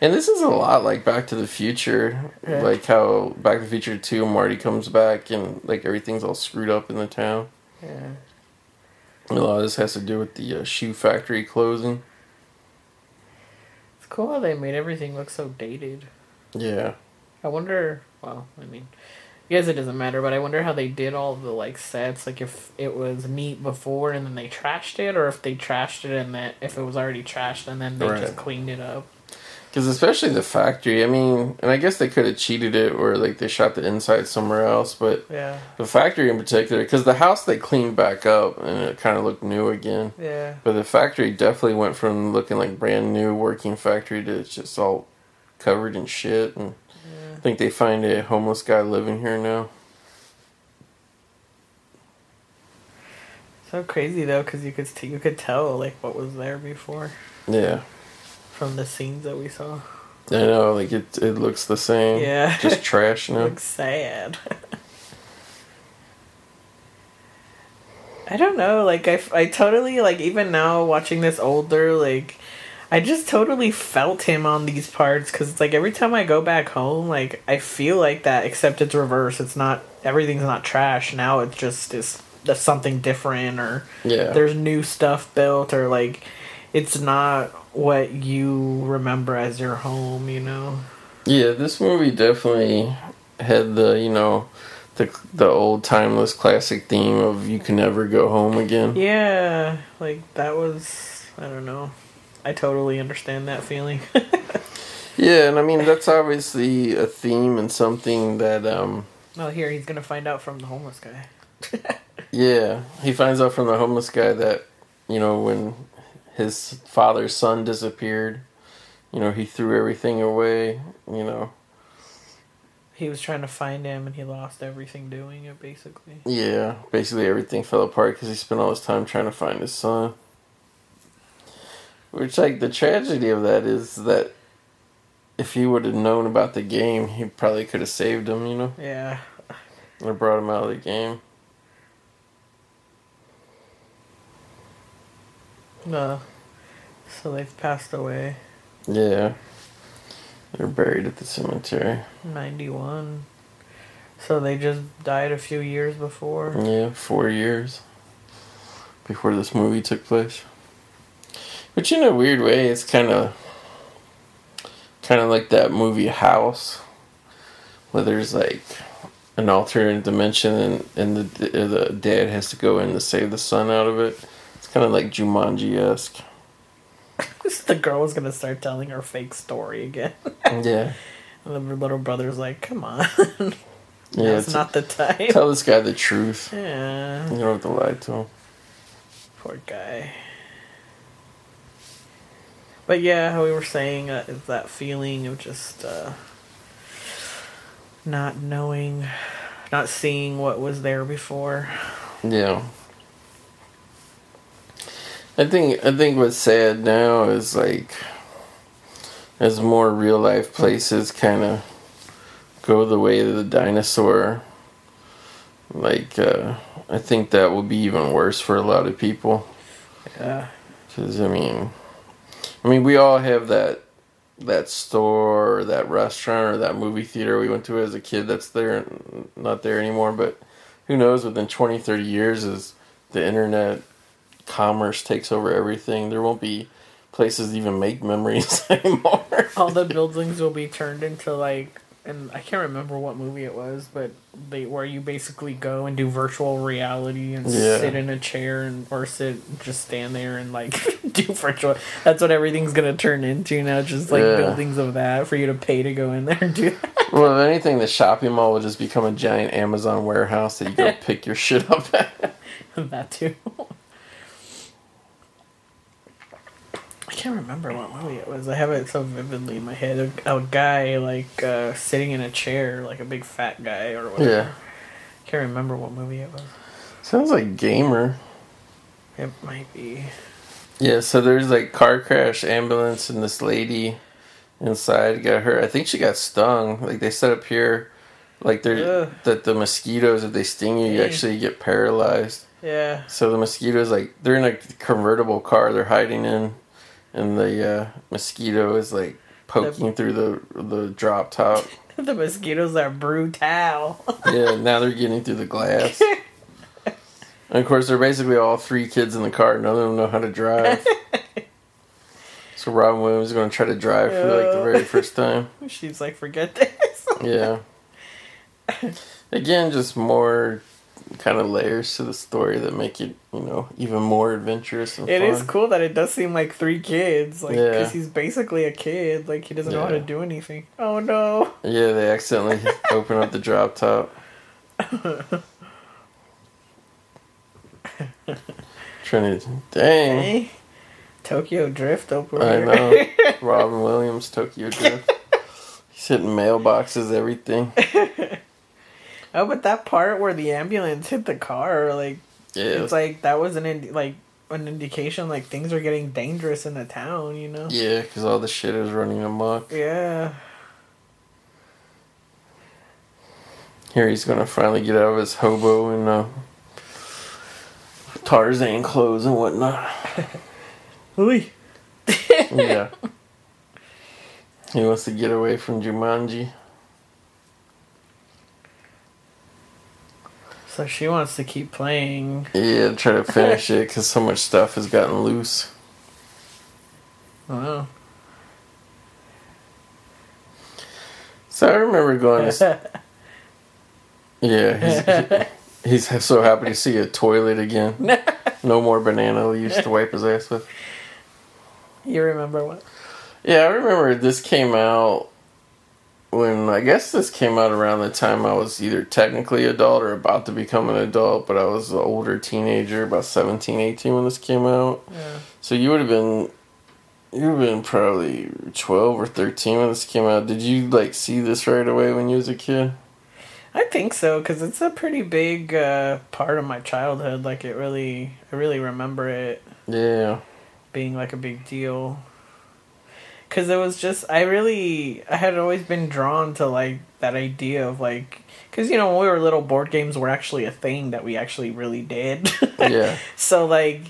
and this is a lot like Back to the Future, Yeah. like how Back to the Future 2 Marty comes back and like everything's all screwed up in the town. Yeah. A lot of this has to do with the uh, shoe factory closing. It's cool how they made everything look so dated. Yeah. I wonder. Well, I mean, guess it doesn't matter, but I wonder how they did all the like sets. Like if it was neat before and then they trashed it, or if they trashed it and that if it was already trashed and then they Right. just cleaned it up. Because especially the factory, I mean, and I guess they could have cheated it or like they shot the inside somewhere else, but Yeah. the factory in particular, because the house they cleaned back up and it kind of looked new again. Yeah. But the factory definitely went from looking like brand new working factory to it's just all covered in shit. And think they find a homeless guy living here now. So crazy though, because you could t- you could tell like what was there before Yeah, from the scenes that we saw. I know. Like it, it looks the same. Yeah. just trash now. Looks sad. I don't know. Like I, I totally like even now watching this older like. I just totally felt him on these parts because it's like every time I go back home, like I feel like that, except it's reverse. It's not everything's not trash now. It's just is something different or Yeah, there's new stuff built or like it's not what you remember as your home. You know? Yeah, this movie definitely had the you know the the old timeless classic theme of you can never go home again. Yeah, like that was I don't know. I totally understand that feeling. Yeah, and I mean that's obviously a theme and something that um oh, here he's gonna find out from the homeless guy. yeah he finds out from the homeless guy that you know when his father's son disappeared, you know he threw everything away. You know, He was trying to find him and he lost everything doing it basically. yeah, basically everything fell apart because he spent all his time trying to find his son. Which, like, the tragedy of that is that if he would have known about the game, he probably could have saved him, you know, Yeah. or brought him out of the game. No. So they've passed away. Yeah. They're buried at the cemetery. Ninety one. So they just died a few years before. Yeah, four years before this movie took place. Which, in a weird way, it's kind of, kind of like that movie House, where there's like an alternate dimension, and and the the dad has to go in to save the son out of it. It's kind of like Jumanji esque. the girl was gonna start telling her fake story again. yeah. And the little brother's like, "Come on, Yeah, that's t- not the time." tell this guy the truth. Yeah, You don't have to lie to him. poor guy. But yeah, how we were saying uh, is that feeling of just uh, not knowing, not seeing what was there before. Yeah. I think I think what's sad now is like as more real life places kind of go the way of the dinosaur. Like uh, I think that will be even worse for a lot of people. Yeah, Because I mean, I mean, we all have that that store or that restaurant or that movie theater we went to as a kid that's there not there anymore. But who knows? Within 20, 30 years, as the internet commerce takes over everything, there won't be places to even make memories anymore. all the buildings will be turned into like and I can't remember what movie it was, but they where you basically go and do virtual reality and Yeah. sit in a chair and or sit just stand there and like do for virtual. That's what everything's gonna turn into now, just like Yeah. buildings of that for you to pay to go in there and do that. well, if anything, the shopping mall will just become a giant Amazon warehouse that you go pick your shit up at. that too. I can't remember what movie it was. I have it so vividly in my head. A, a guy like uh, sitting in a chair, like a big fat guy or whatever. Yeah. Can't remember what movie it was. Sounds like gamer. It might be. Yeah, so there's like car crash, ambulance, and this lady inside got hurt. I think she got stung. Like they set up here, like they're that the mosquitoes if they sting you, you actually get paralyzed. Yeah. So the mosquitoes like they're in a convertible car they're hiding in, and the uh, mosquito is like poking through the the drop top. the mosquitoes are brutal. Yeah, now they're getting through the glass. And of course, they're basically all three kids in the car. None of them know how to drive. so Robin Williams is going to try to drive for like the very first time. She's like, forget this. Yeah. Again, just more kind of layers to the story that make it, you know, even more adventurous and It fun. is cool that it does seem like three kids, like Yeah. because he's basically a kid, like he doesn't know how to do anything. Oh no! Yeah, they accidentally open up the drop top. Trying to, dang. Hey, Tokyo Drift over I here. know. Robin Williams, Tokyo Drift. He's hitting mailboxes, everything. oh, but that part where the ambulance hit the car, like Yeah. it's like that was an indi- like an indication like things are getting dangerous in the town. You know? yeah, because all the shit is running amok. Yeah. Here he's gonna finally get out of his hobo and uh, Tarzan clothes and whatnot. Ooh. yeah. He wants to get away from Jumanji. So she wants to keep playing. Yeah, try to finish it because so much stuff has gotten loose. Wow. So I remember going to Yeah, he's, so happy to see a toilet again. No more banana leaves to wipe his ass with. you remember what? Yeah, I remember this came out when I guess this came out around the time I was either technically adult or about to become an adult, but I was an older teenager, about 17, 18 when this came out. Yeah. So you would have been you would have been probably 12 or 13 when this came out. Did you like see this right away when you was a kid? I think so because it's a pretty big uh, part of my childhood. Like it really, I really remember it Yeah. being like a big deal. Cause it was just, I really, I had always been drawn to like that idea of like, cause you know when we were little, board games were actually a thing that we actually really did. Yeah. so like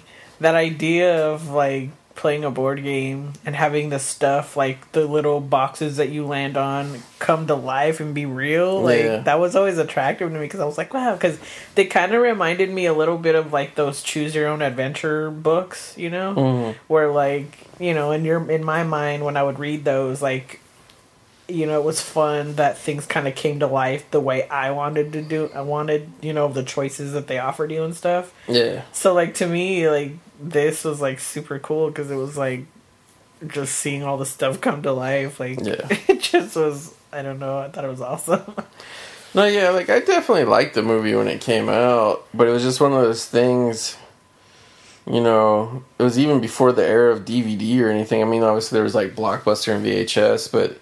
that idea of like playing a board game and having the stuff like the little boxes that you land on come to life and be real like Yeah. that was always attractive to me because i was like wow because they kind of reminded me a little bit of like those choose your own adventure books you know Mhm. where like you know in your in my mind when i would read those like you know it was fun that things kind of came to life the way i wanted to do i wanted you know the choices that they offered you and stuff Yeah. so like to me, like this was like super cool because it was like just seeing all the stuff come to life. Like Yeah. it just was I don't know. I thought it was awesome. No, yeah, like I definitely liked the movie when it came out, but it was just one of those things. You know, it was even before the era of DVD or anything. I mean, obviously there was like Blockbuster and VHS, but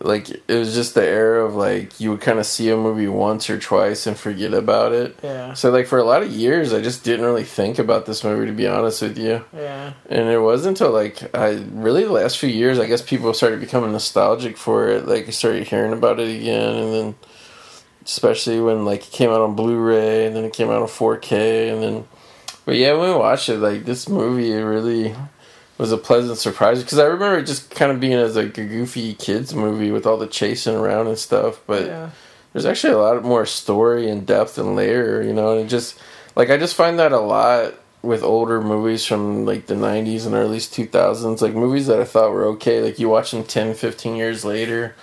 like it was just the era of like you would kind of see a movie once or twice and forget about it. Yeah. So like for a lot of years, I just didn't really think about this movie to be honest with you. yeah. And it wasn't until like I really the last few years, I guess people started becoming nostalgic for it. Like I started hearing about it again, and then especially when like it came out on Blu-ray, and then it came out on 4K, and then. But yeah, when we watched it, like this movie, it really was a pleasant surprise because I remember it just kind of being as like a goofy kids movie with all the chasing around and stuff. But Yeah. there's actually a lot more story and depth and layer, you know, and it just like I just find that a lot with older movies from like the 90s and early 2000s, like movies that I thought were okay, like you watch them 10, 15 years later,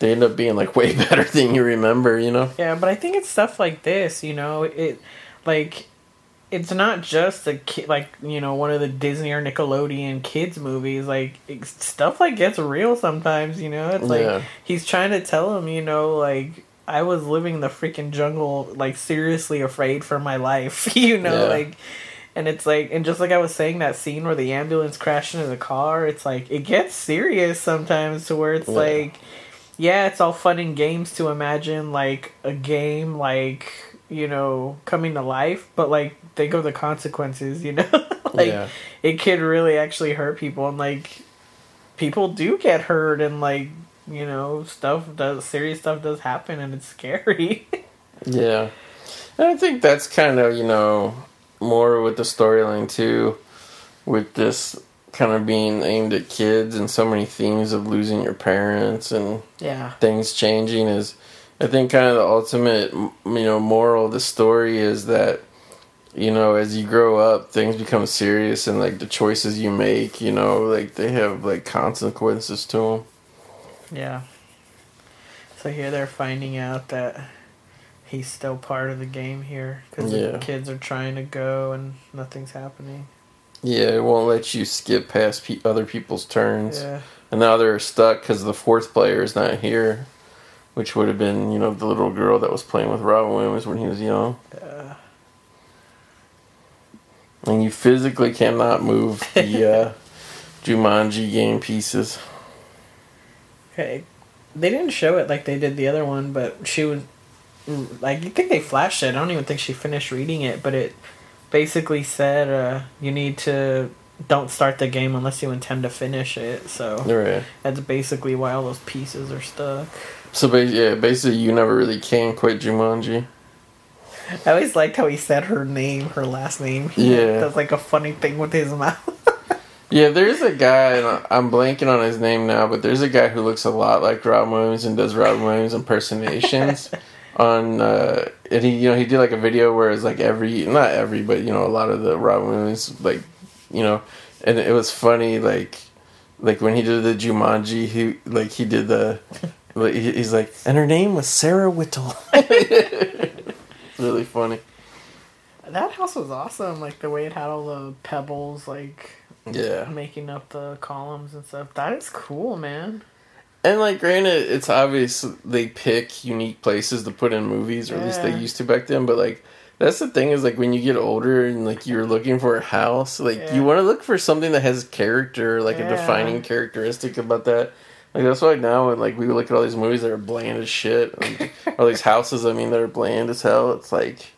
they end up being like way better than you remember, you know? Yeah, but I think it's stuff like this, you know, it like it's not just a kid like you know one of the Disney or Nickelodeon kids movies. Like stuff like gets real sometimes, you know. It's like Yeah. he's trying to tell him, you know, like I was living in the freaking jungle, like seriously afraid for my life, you know, Yeah. like. And it's like, and just like I was saying, that scene where the ambulance crashed into the car, it's like it gets serious sometimes to where it's Yeah. like, yeah, it's all fun and games to imagine like a game like you know coming to life, but like think of the consequences, you know, like Yeah. it could really actually hurt people, and like people do get hurt, and like you know stuff does serious stuff does happen, and it's scary. Yeah. And I think that's kind of, you know, more with the storyline too, with this kind of being aimed at kids and so many themes of losing your parents and yeah, things changing is I think kind of the ultimate you know moral of the story is that you know as you grow up things become serious and like the choices you make you know like they have like consequences to them yeah. So here they're finding out that he's still part of the game here because Yeah. the kids are trying to go and nothing's happening. yeah it won't let you skip past pe- other people's turns Yeah. and now they're stuck because the fourth player is not here which would have been you know the little girl that was playing with Robin Williams when he was young Uh, and you physically cannot move the uh, Jumanji game pieces Okay, they didn't show it like they did the other one, but she was like, you think they flashed it? I don't even think she finished reading it, but it basically said uh, you need to don't start the game unless you intend to finish it. So right that's basically why all those pieces are stuck. So ba- yeah, basically, you never really can quit Jumanji. I always liked how he said her name, her last name. He Yeah. does like a funny thing with his mouth. Yeah, there's a guy, and I'm blanking on his name now, but there's a guy who looks a lot like Robin Williams and does Robin Williams impersonations. on uh, and he you know he did like a video where it's like every not every but you know a lot of the Robin Williams like you know and it was funny like like when he did the Jumanji he like he did the he- he's like and her name was Sarah Whittle. it's really funny. that house was awesome. Like the way it had all the pebbles, like Yeah. making up the columns and stuff. That is cool, man. And like, granted, it's obvious they pick unique places to put in movies, or at least they used to back then. But like, that's the thing is like when you get older and like you're looking for a house, like Yeah. you want to look for something that has character, like Yeah. a defining characteristic about that. Like that's why now like we look at all these movies that are bland as shit, all these houses, I mean, that are bland as hell. It's like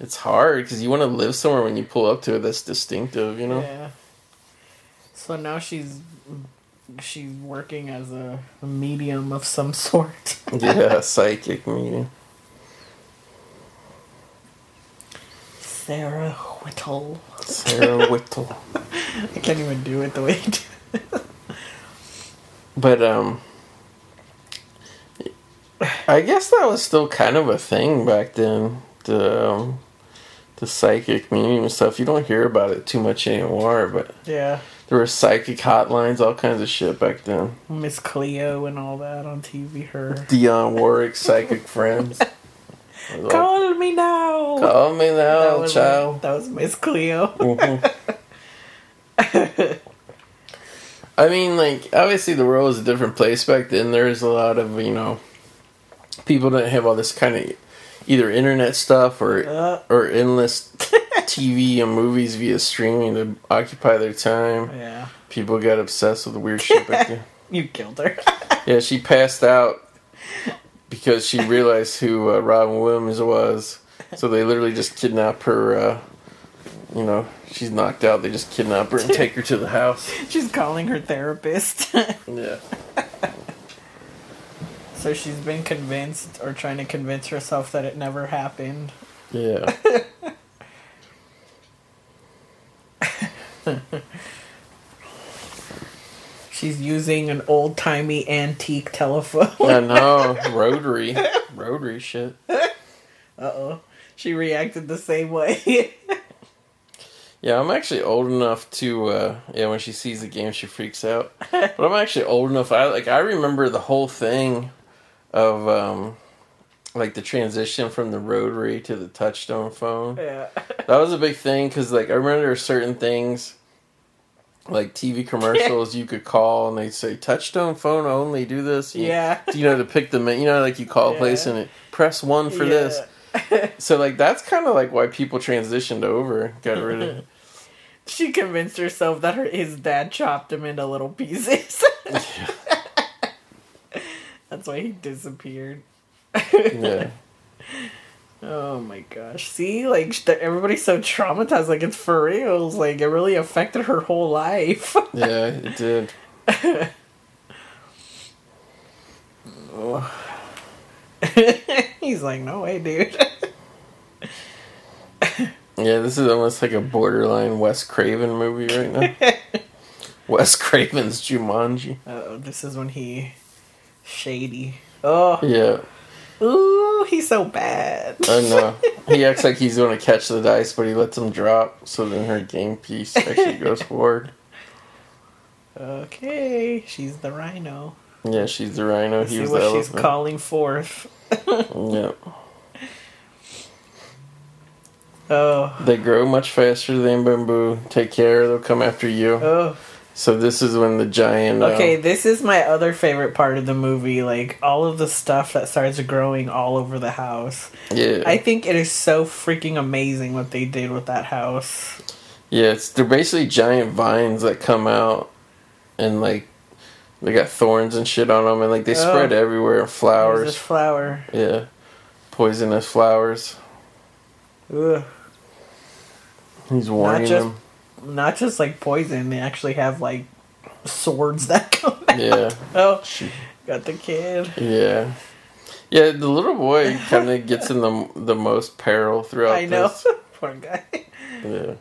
it's hard because you want to live somewhere when you pull up to it that's distinctive, you know. Yeah. So now she's she's working as a, a medium of some sort. Yeah, psychic medium. Sarah Whittle. Sarah Whittle. I can't even do it the way you do. But um I guess that was still kind of a thing back then. The um, the psychic medium stuff. You don't hear about it too much anymore, but Yeah. there were psychic hotlines, all kinds of shit back then. Miss Cleo and all that on TV. Her. Dionne Warwick, psychic friends. Call me now. Call me that now, was child. That was Miss Cleo. Mhm. I mean, like obviously the world is a different place back then. There's a lot of you know people didn't have all this kind of either internet stuff or Uh. or endless TV and movies via streaming to occupy their time. Yeah. People got obsessed with the weird shit back then. You killed her. Yeah, she passed out because she realized who uh, Robin Williams was. So they literally just kidnapped her. Uh, you know, she's knocked out. They just kidnap her and take her to the house. She's calling her therapist. Yeah. so she's been convinced or trying to convince herself that it never happened. Yeah. She's using an old timey antique telephone. I know. Rotary. Rotary shit. Uh oh. She reacted the same way. Yeah, I'm actually old enough to uh yeah, when she sees the game she freaks out. But I'm actually old enough I like I remember the whole thing of um like the transition from the rotary to the touchstone phone. yeah. That was a big thing cuz like I remember certain things like TV commercials you could call and they'd say touchstone phone only do this. You- Yeah. You know to pick the you know like you call a place and it press 1 for this. So like that's kind of like why people transitioned over, got rid of She convinced herself that her his dad chopped him into little pieces. That's why he disappeared. Yeah. Oh my gosh. See, like everybody's so traumatized. Like it's for reals. Like it really affected her whole life. Yeah, it did. He's like, no way, dude. Yeah, this is almost like a borderline Wes Craven movie right now. Wes Craven's Jumanji. Oh, this is when he shady. Oh, Yeah, ooh, he's so bad. I know. He acts like he's going to catch the dice, but he lets them drop, so then her game piece actually goes forward. Okay, she's the rhino. Yeah, she's the rhino. He See was what she's elephant. calling forth. Yeah. Oh, They grow much faster than bamboo. Take care, they'll come after you. oh. So this is when the giant. uh, Okay, this is my other favorite part of the movie. Like all of the stuff that starts growing all over the house. yeah. I think it is so freaking amazing what they did with that house. Yeah, it's they're basically giant vines that come out, and like they got thorns and shit on them, and like they Oh. spread everywhere. Flowers, this flower. yeah, poisonous flowers. Ugh. He's warning just- them. Not just like poison, they actually have like swords that come out. Yeah, Oh, she, got the kid. yeah, yeah. The little boy kind of gets in the the most peril throughout. I know. This. Poor guy. Yeah,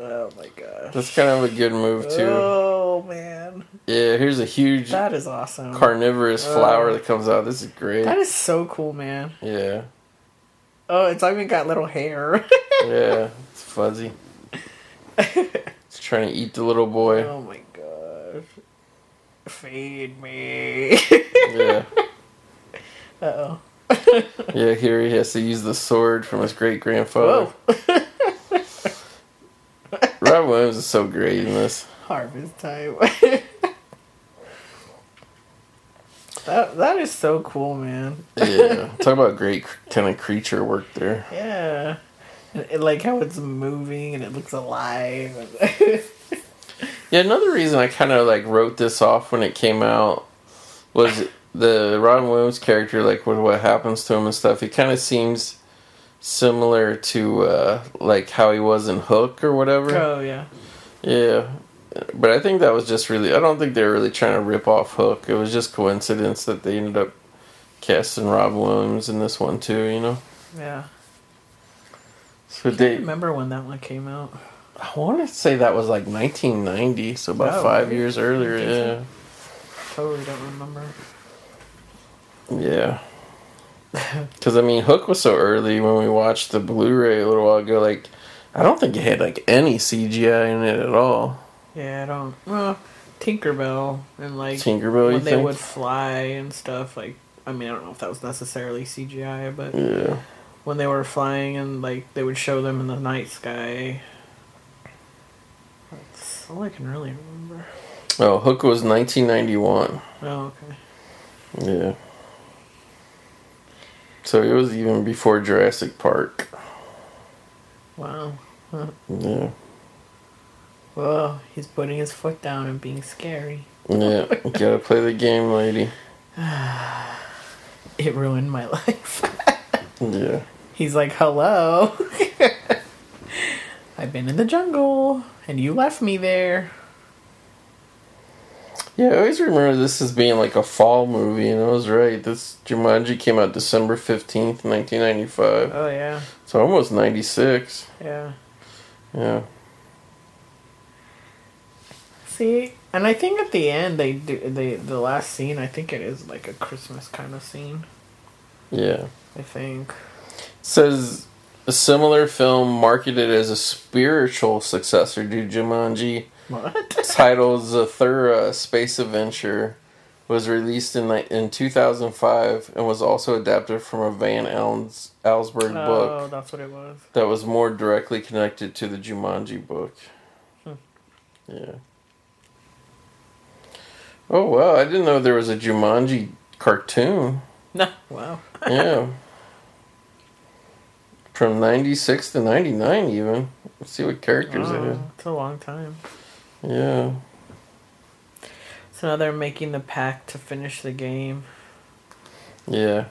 Oh my gosh. that's kind of a good move too. Oh man. Yeah, here's a huge That is awesome. carnivorous Oh. flower that comes out. This is great. that is so cool, man. yeah, Oh, it's even got little hair. yeah, it's fuzzy. It's trying to eat the little boy. oh my gosh. Feed me. Yeah. Uh oh. Yeah, here he has to use the sword from his great grandfather. Rob Williams is so great in this. Harvest time. that that is so cool, man. Yeah. Talk about great kind of creature work there. Yeah. Like how it's moving and it looks alive. Yeah, another reason I kind of like wrote this off when it came out was the Robin Williams character, like with what happens to him and stuff. He kind of seems similar to uh, like how he was in Hook or whatever. oh yeah. Yeah. But I think that was just really. I don't think they were really trying to rip off Hook. It was just coincidence that they ended up casting Rob Williams in this one too. You know. Yeah. So I they. remember when that one came out. I want to say that was like 1990, so about Oh, five really? years earlier. Yeah. Totally don't remember. Yeah. Because I mean, Hook was so early when we watched the Blu-ray a little while ago. Like, I don't think it had like any CGI in it at all. Yeah, I don't. Well, Tinkerbell and like Tinkerbell, you when they think? would fly and stuff. Like, I mean, I don't know if that was necessarily CGI, but Yeah. When they were flying and like they would show them in the night sky. That's all I can really remember. Oh, Hook was 1991. Oh, okay. Yeah. So it was even before Jurassic Park. Wow. Yeah. Well, he's putting his foot down and being scary. Yeah. Gotta play the game, lady. It ruined my life. Yeah. He's like, hello. I've been in the jungle and you left me there. Yeah, I always remember this as being like a fall movie, and I was right. This Jumanji came out December 15th, 1995. Oh, yeah. So almost 96. Yeah. Yeah. See, and I think at the end they do they the last scene. I think it is like a Christmas kind of scene. Yeah. I think. Says a similar film marketed as a spiritual successor to Jumanji, What? titled Zathura Space Adventure, was released in in 2005 and was also adapted from a Van Allens, Allsburg Oh, book that's what it was. that was more directly connected to the Jumanji book. Hmm. Yeah. Oh wow! I didn't know there was a Jumanji cartoon. No. Wow. Yeah. From 96 to 99 even. Let's see what characters it is. It's a long time. Yeah. So now they're making the pack to finish the game. Yeah.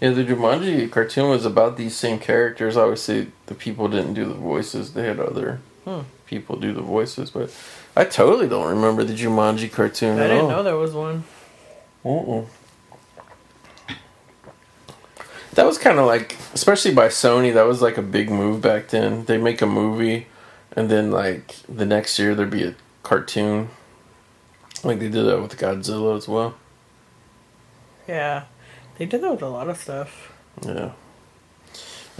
Yeah, the Jumanji cartoon was about these same characters. Obviously, the people didn't do the voices. They had other Hmm. people do the voices, but I totally don't remember the Jumanji cartoon I didn't all. know there was one. Mm-mm. That was kind of like, especially by Sony, that was like a big move back then. They make a movie, and then like the next year there'd be a cartoon. Like they did that with Godzilla as well. Yeah. They did that with a lot of stuff. Yeah.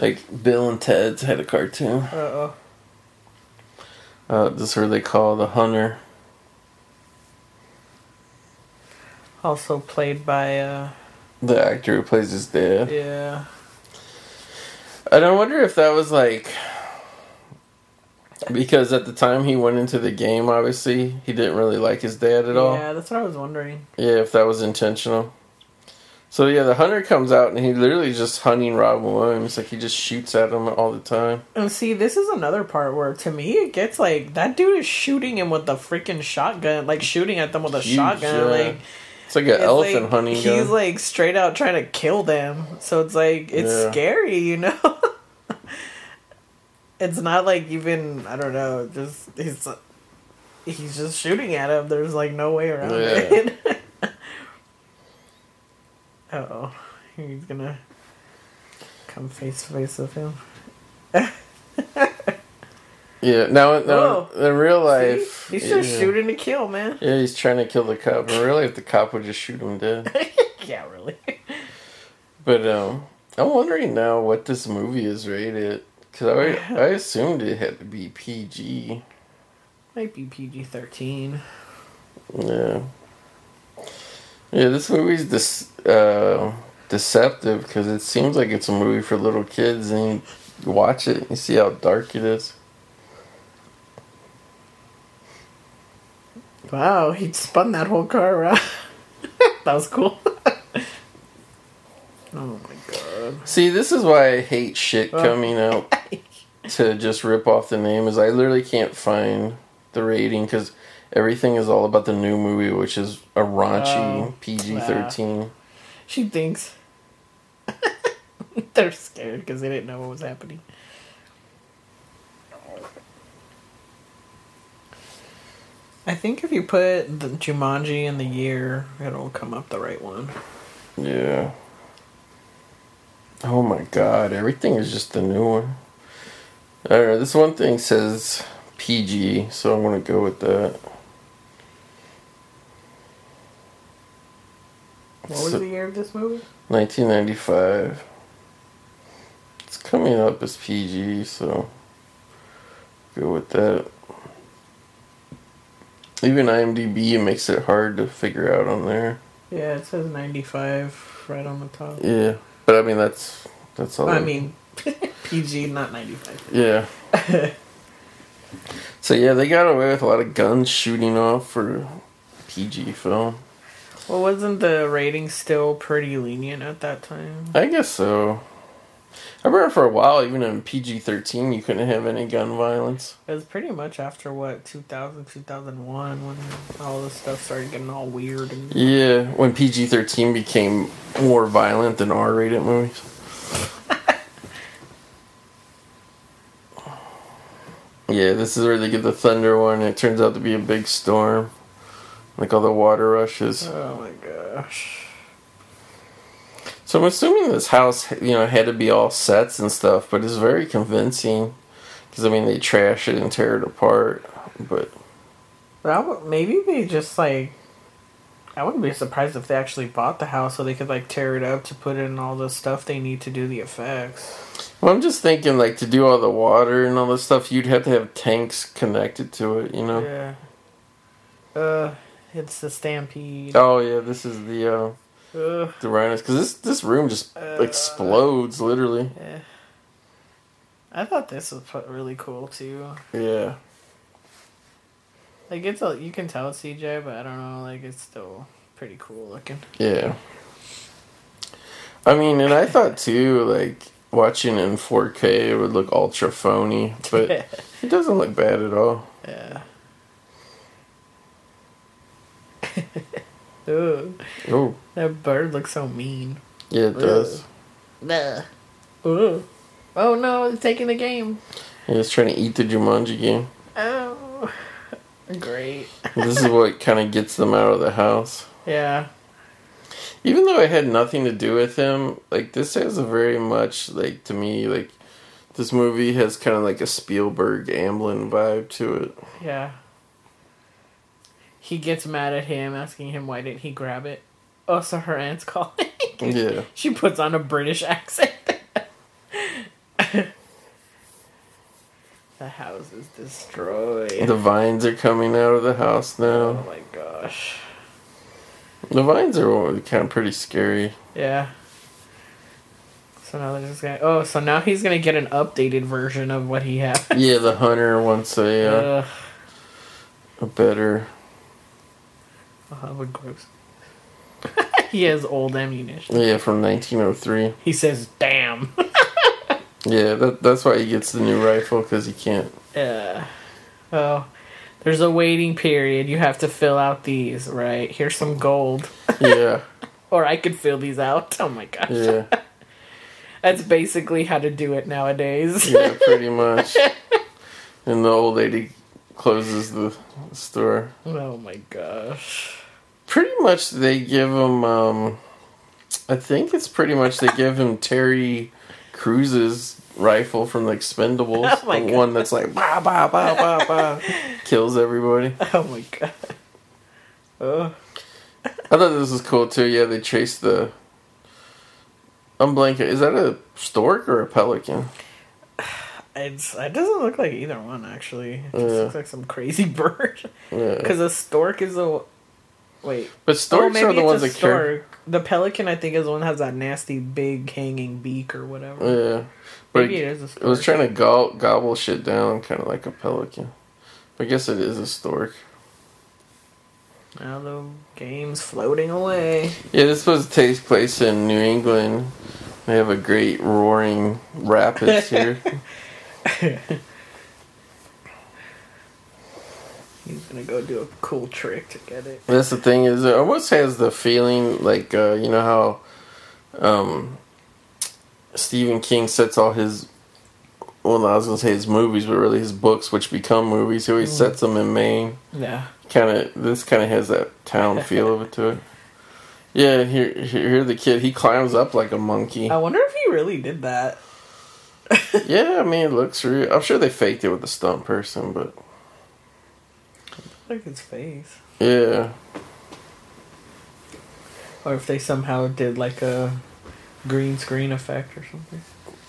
Like Bill and Ted's had a cartoon. Uh oh. Uh, this is where they call the hunter. Also played by, uh, The actor who plays his dad. yeah. And I wonder if that was like because at the time he went into the game, obviously he didn't really like his dad at all. Yeah, that's what I was wondering. Yeah, if that was intentional. So yeah, the hunter comes out and he literally just hunting Robin Williams. Like he just shoots at him all the time. And see, this is another part where to me it gets like that dude is shooting him with the freaking shotgun, like shooting at them with a Huge, shotgun. yeah. Like It's like an elephant like, hunting He's gun. like straight out trying to kill them. So it's like it's Yeah. scary, you know. it's not like even I don't know. Just he's he's just shooting at him. There's like no way around Yeah. it. oh, he's gonna come face to face with him. yeah. Now, now in real See? life, He's just yeah. shooting to kill, man. Yeah, he's trying to kill the cop. In real life, the cop would just shoot him dead. yeah, really. But um, I'm wondering now what this movie is rated because I I assumed it had to be PG. Might be PG thirteen. Yeah. Yeah, this movie's dis- uh, deceptive because it seems like it's a movie for little kids, and you watch it, you see how dark it is. Wow, he spun that whole car around. that was cool. oh my god. See, this is why I hate shit Oh. coming out to just rip off the name. Is I literally can't find the rating because everything is all about the new movie, which is a raunchy Oh, PG thirteen. She thinks they're scared because they didn't know what was happening. I think if you put the Jumanji in the year, it'll come up the right one. Yeah. Oh my god, everything is just the new one. Alright, this one thing says PG, so I'm gonna go with that. What was So- the year of this movie? 1995. It's coming up as PG, so go with that. Even IMDb makes it hard to figure out on there. Yeah, it says 95 right on the top. Yeah, but I mean that's that's all. I mean, PG, not 95. Yeah. So yeah, they got away with a lot of guns shooting off for PG film. Well, wasn't the rating still pretty lenient at that time? I guess so. I remember for a while, even in PG thirteen, you couldn't have any gun violence. It was pretty much after what 2000, 2001 when all this stuff started getting all weird and Yeah, when PG thirteen became more violent than R rated movies. yeah, this is where they get the thunder one. It turns out to be a big storm, like all the water rushes. oh my gosh. So I'm assuming this house, you know, had to be all sets and stuff, but it's very convincing. Because I mean, they trash it and tear it apart, but But I would, maybe they just like. I wouldn't be surprised if they actually bought the house so they could like tear it up to put in all the stuff they need to do the effects. well, I'm just thinking like to do all the water and all this stuff, you'd have to have tanks connected to it, you know. Yeah. Uh, it's the stampede. Oh yeah, this is the uh, Ugh. the rhinos because this this room just Uh, explodes literally. Yeah. I thought this was really cool too. Yeah, Like it's a, you can tell it's CJ, but I don't know. Like it's still pretty cool looking. yeah. I mean, and I thought too, like watching in 4K, it would look ultra phony, but it doesn't look bad at all. yeah. Ugh. Oh, That bird looks so mean. yeah, it does. Ugh. Ugh. Oh no, it's taking the game. Yeah, it's trying to eat the Jumanji game. Oh. Great. This is what kind of gets them out of the house. Yeah. Even though it had nothing to do with him, like this has a very much like to me like this movie has kind of like a Spielberg Amblin vibe to it. Yeah. He gets mad at him, asking him why didn't he grab it. Oh, so her aunt's calling. Yeah. she puts on a British accent. the house is destroyed. The vines are coming out of the house now. Oh my gosh. The vines are kind of pretty scary. Yeah. So now they're just gonna. Oh, so now he's gonna get an updated version of what he had. Yeah, the hunter wants a uh, a better. Oh, that would gross. he has old ammunition. Yeah, from 1903. He says, "Damn." Yeah, that that's why he gets the new rifle because he can't. Uh, yeah. Oh, there's a waiting period. You have to fill out these, right? Here's some gold. Yeah, Or I could fill these out. Oh my gosh. yeah, That's basically how to do it nowadays. yeah, pretty much. And the old lady closes the store. oh my gosh. Pretty much, they give him. um I think it's pretty much they give him Terry Crews's rifle from the Expendables, Oh my the God. one that's like bah bah bah bah bah, kills everybody. Oh my god. Oh. I thought this was cool too. Yeah, they chase the. I'm blanking. Is that a stork or a pelican? It's, it doesn't look like either one, actually. It just Yeah. looks like some crazy bird. Yeah. Because a stork is a. Wait. But oh, storks are the ones that carry. stork. The pelican, I think, is the one that has that nasty, big, hanging beak or whatever. Yeah, but Maybe it, it is a stork. it was trying to go- gobble shit down, kind of like a pelican. But I guess it is a stork. Now the game's floating away. Yeah, this was takes place in New England. They have a great roaring rapids here. He's gonna go do a cool trick to get it. That's the thing is, it almost has the feeling like uh, you know how um, Stephen King sets all his well, I was gonna say his movies, but really his books, which become movies. He always sets them in Maine. Yeah. Kind of this kind of has that town feel of it to it. Yeah, here, here, here the kid he climbs up like a monkey. I wonder if he really did that. Yeah, I mean it looks real. I'm sure they faked it with a stunt person, but Like his face. yeah, Or if they somehow did like a green screen effect or something.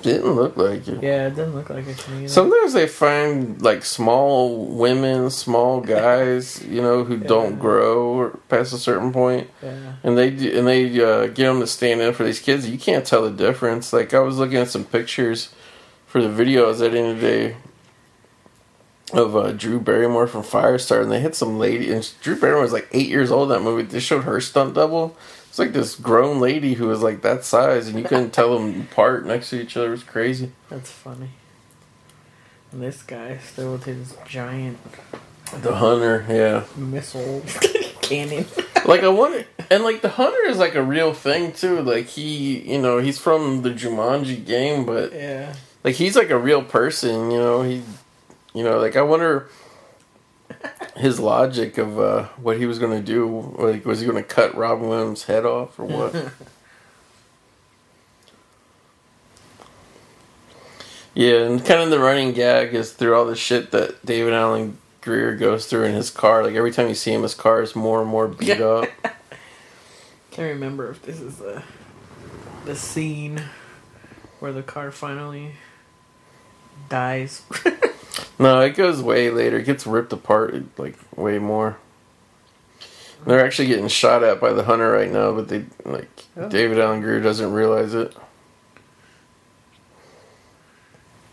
didn't look like it. Yeah, it doesn't look like it to me. either. Sometimes they find like small women, small guys, you know, who don't grow past a certain point, yeah. and they and they uh, get them to stand in for these kids. You can't tell the difference. Like I was looking at some pictures for the videos at the end of the day, of uh, Drew Barrymore from Firestar, and they had some lady, and Drew Barrymore was like eight years old in that movie. They showed her stunt double. It's like this grown lady who was like that size, and you couldn't tell them apart next to each other. It was crazy. That's funny. And this guy still with his giant The hunter, yeah. missile cannon. Like I wonder, and like the hunter is like a real thing too. Like he, you know, he's from the Jumanji game, but yeah. Like he's like a real person. You know, he, you know, like I wonder his logic of uh, what he was gonna do. Like, was he gonna cut Robin Williams' head off or what? yeah, and kind of the running gag is through all the shit that David Alan Grier goes through in his car. Like every time you see him, his car is more and more beat up. Can't remember if this is the the scene where the car finally dies. No, it goes way later. It gets ripped apart like way more. They're actually getting shot at by the hunter right now, but they like Oh. David Alan Grier doesn't realize it.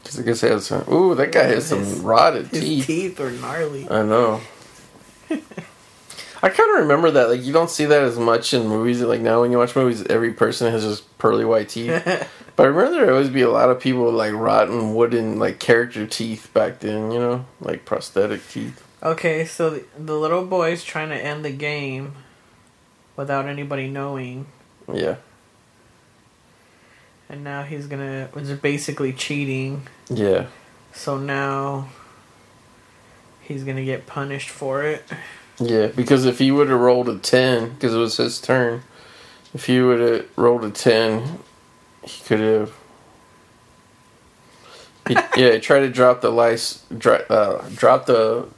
Cause I guess he has some. Ooh, that guy has some His- rotted His teeth. teeth. are gnarly. I know. I kind of remember that. Like you don't see that as much in movies. Like now, when you watch movies, every person has just pearly white teeth. But I remember there always be a lot of people with like rotten wooden like character teeth back then, you know, like prosthetic teeth. okay, so the, the little boy's trying to end the game without anybody knowing, Yeah, and now he's gonna, which is basically cheating. yeah, So now he's gonna get punished for it. yeah. Because if he would have rolled a ten, because it was his turn, if he would have rolled a ten, he could have. He, yeah, he tried to drop the lice, uh, drop the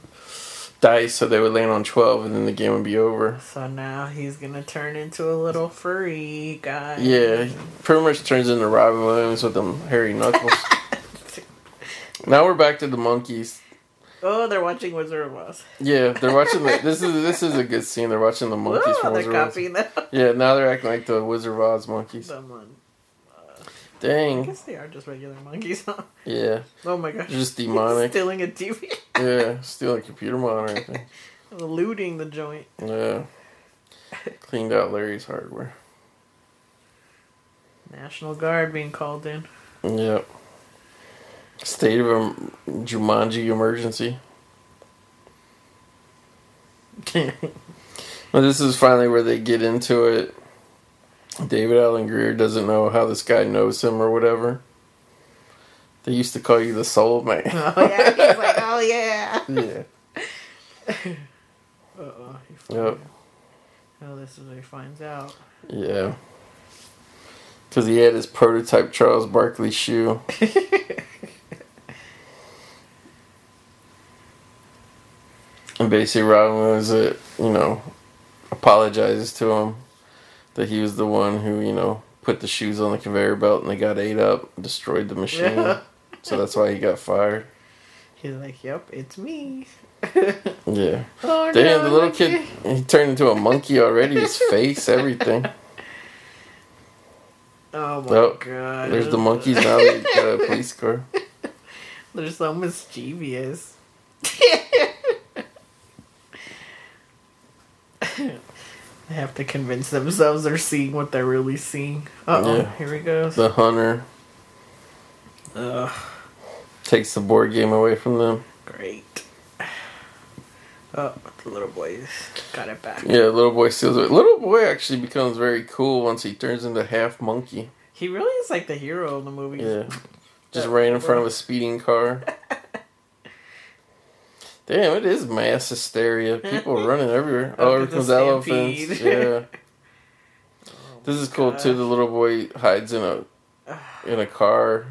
dice so they would land on twelve, and then the game would be over. So now he's gonna turn into a little furry guy. Yeah, pretty much turns into Robin Williams with them hairy knuckles. now we're back to the monkeys. Oh, they're watching Wizard of Oz. Yeah, they're watching the. This is this is a good scene. They're watching the monkeys Oh, from Wizard of Oz. Yeah, now they're acting like the Wizard of Oz monkeys. Someone. I Dang. I guess they are just regular monkeys, huh? Yeah, Oh my gosh. just demonic. Stealing a TV. Yeah, stealing a computer monitor. Looting the joint. Yeah, cleaned out Larry's hardware. National Guard being called in. Yep. State of em- Jumanji emergency. Well, this is finally where they get into it. David Alan Grier doesn't know how this guy knows him or whatever. They used to call you the soul man. oh yeah, he's like, oh yeah. yeah. Uh oh. Yep. Oh, this is where he finds out. Yeah. Because he had his prototype Charles Barkley shoe. and basically, Robin Williams, uh, you know, apologizes to him that he was the one who, you know, put the shoes on the conveyor belt and they got ate up, destroyed the machine. Yeah. So that's why he got fired. He's like, yep, it's me. Yeah. Oh Damn, no, the little look kid. He turned into a monkey already. His face, everything. Oh my Oh, god. There's the monkeys now. They got a police car. They're so mischievous. They have to convince themselves they're seeing what they're really seeing. Uh oh, Yeah. here he goes. The hunter Ugh, takes the board game away from them. great. Oh, the little boys got it back. Yeah, little boy steals it. Little boy actually becomes very cool once he turns into half monkey. He really is like the hero of the movie. Yeah. Just ran in front of a speeding car. Damn, it is mass hysteria. People running everywhere. Oh, here comes elephants. Yeah. This is cool too. The little boy hides in a in a car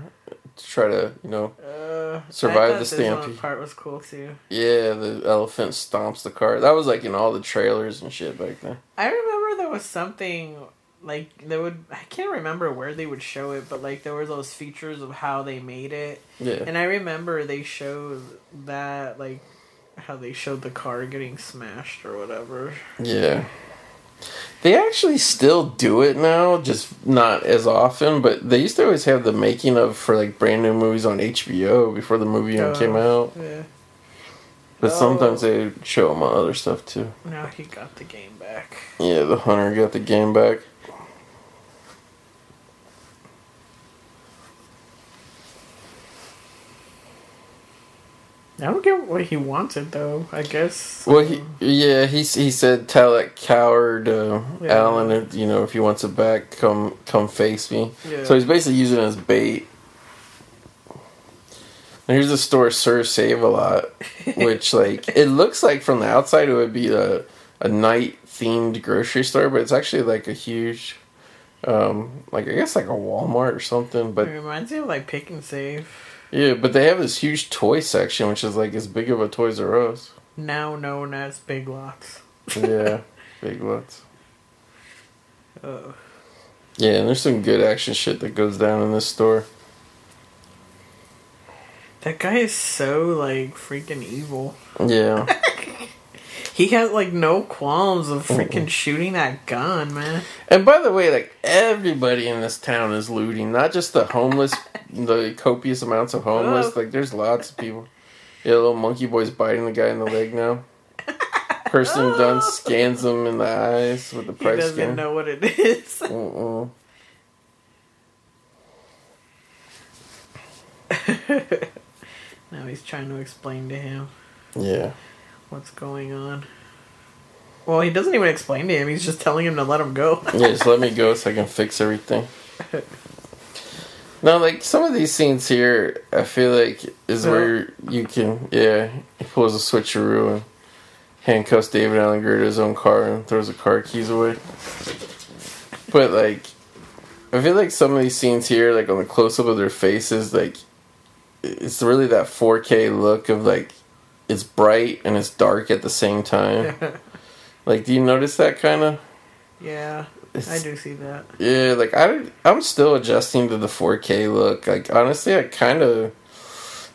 to try to, you know, Uh, Survive the stampede. part was cool too. yeah, the elephant stomps the car. That was like in all the trailers and shit back then. I remember there was something like they would. I can't remember where they would show it, but like there were those features of how they made it, Yeah. and I remember they showed that like how they showed the car getting smashed or whatever. Yeah. They actually still do it now, just not as often, but they used to always have the making of for like brand new movies on HBO before the movie even Oh. came out. Yeah. But Oh. sometimes they show on other stuff too. Now he got the game back. Yeah, the hunter got the game back. I don't get what he wanted though. I guess. Well, he yeah he he said tell that coward uh, Yeah. Alan if, you know if he wants it back come come face me. Yeah. So he's basically using it as bait. And here's the store Sir Save a Lot, which like it looks like from the outside it would be a a night themed grocery store, but it's actually like a huge, um, like I guess like a Walmart or something. but It reminds me of like Pick and Save. Yeah, but they have this huge toy section, which is like as big of a Toys R Us. Now known as Big Lots. Yeah, big lots. Oh. Yeah, and there's some good action shit that goes down in this store. That guy is so like freaking evil. Yeah. He has like no qualms of freaking shooting that gun, man. And by the way, like everybody in this town is looting, not just the homeless, the copious amounts of homeless. Oh. Like there's lots of people. Yeah, little monkey boy's biting the guy in the leg now. Person done oh. scans him in the eyes with the He price doesn't scan. know what it is. Now he's trying to explain to him Yeah. What's going on. Well, he doesn't even explain to him. He's just telling him to let him go. Yeah, just let me go so I can fix everything. Now, like some of these scenes here, I feel like is where you can, yeah, he pulls a switcheroo and handcuffs David Alan Grier to his own car and throws the car keys away. But like, I feel like some of these scenes here, like on the close up of their faces, like it's really that 4K look of like it's bright and it's dark at the same time. like, do you notice that kind of? yeah, I do see that. Yeah, like I, I'm still adjusting to the 4K look. Like honestly, I kind of,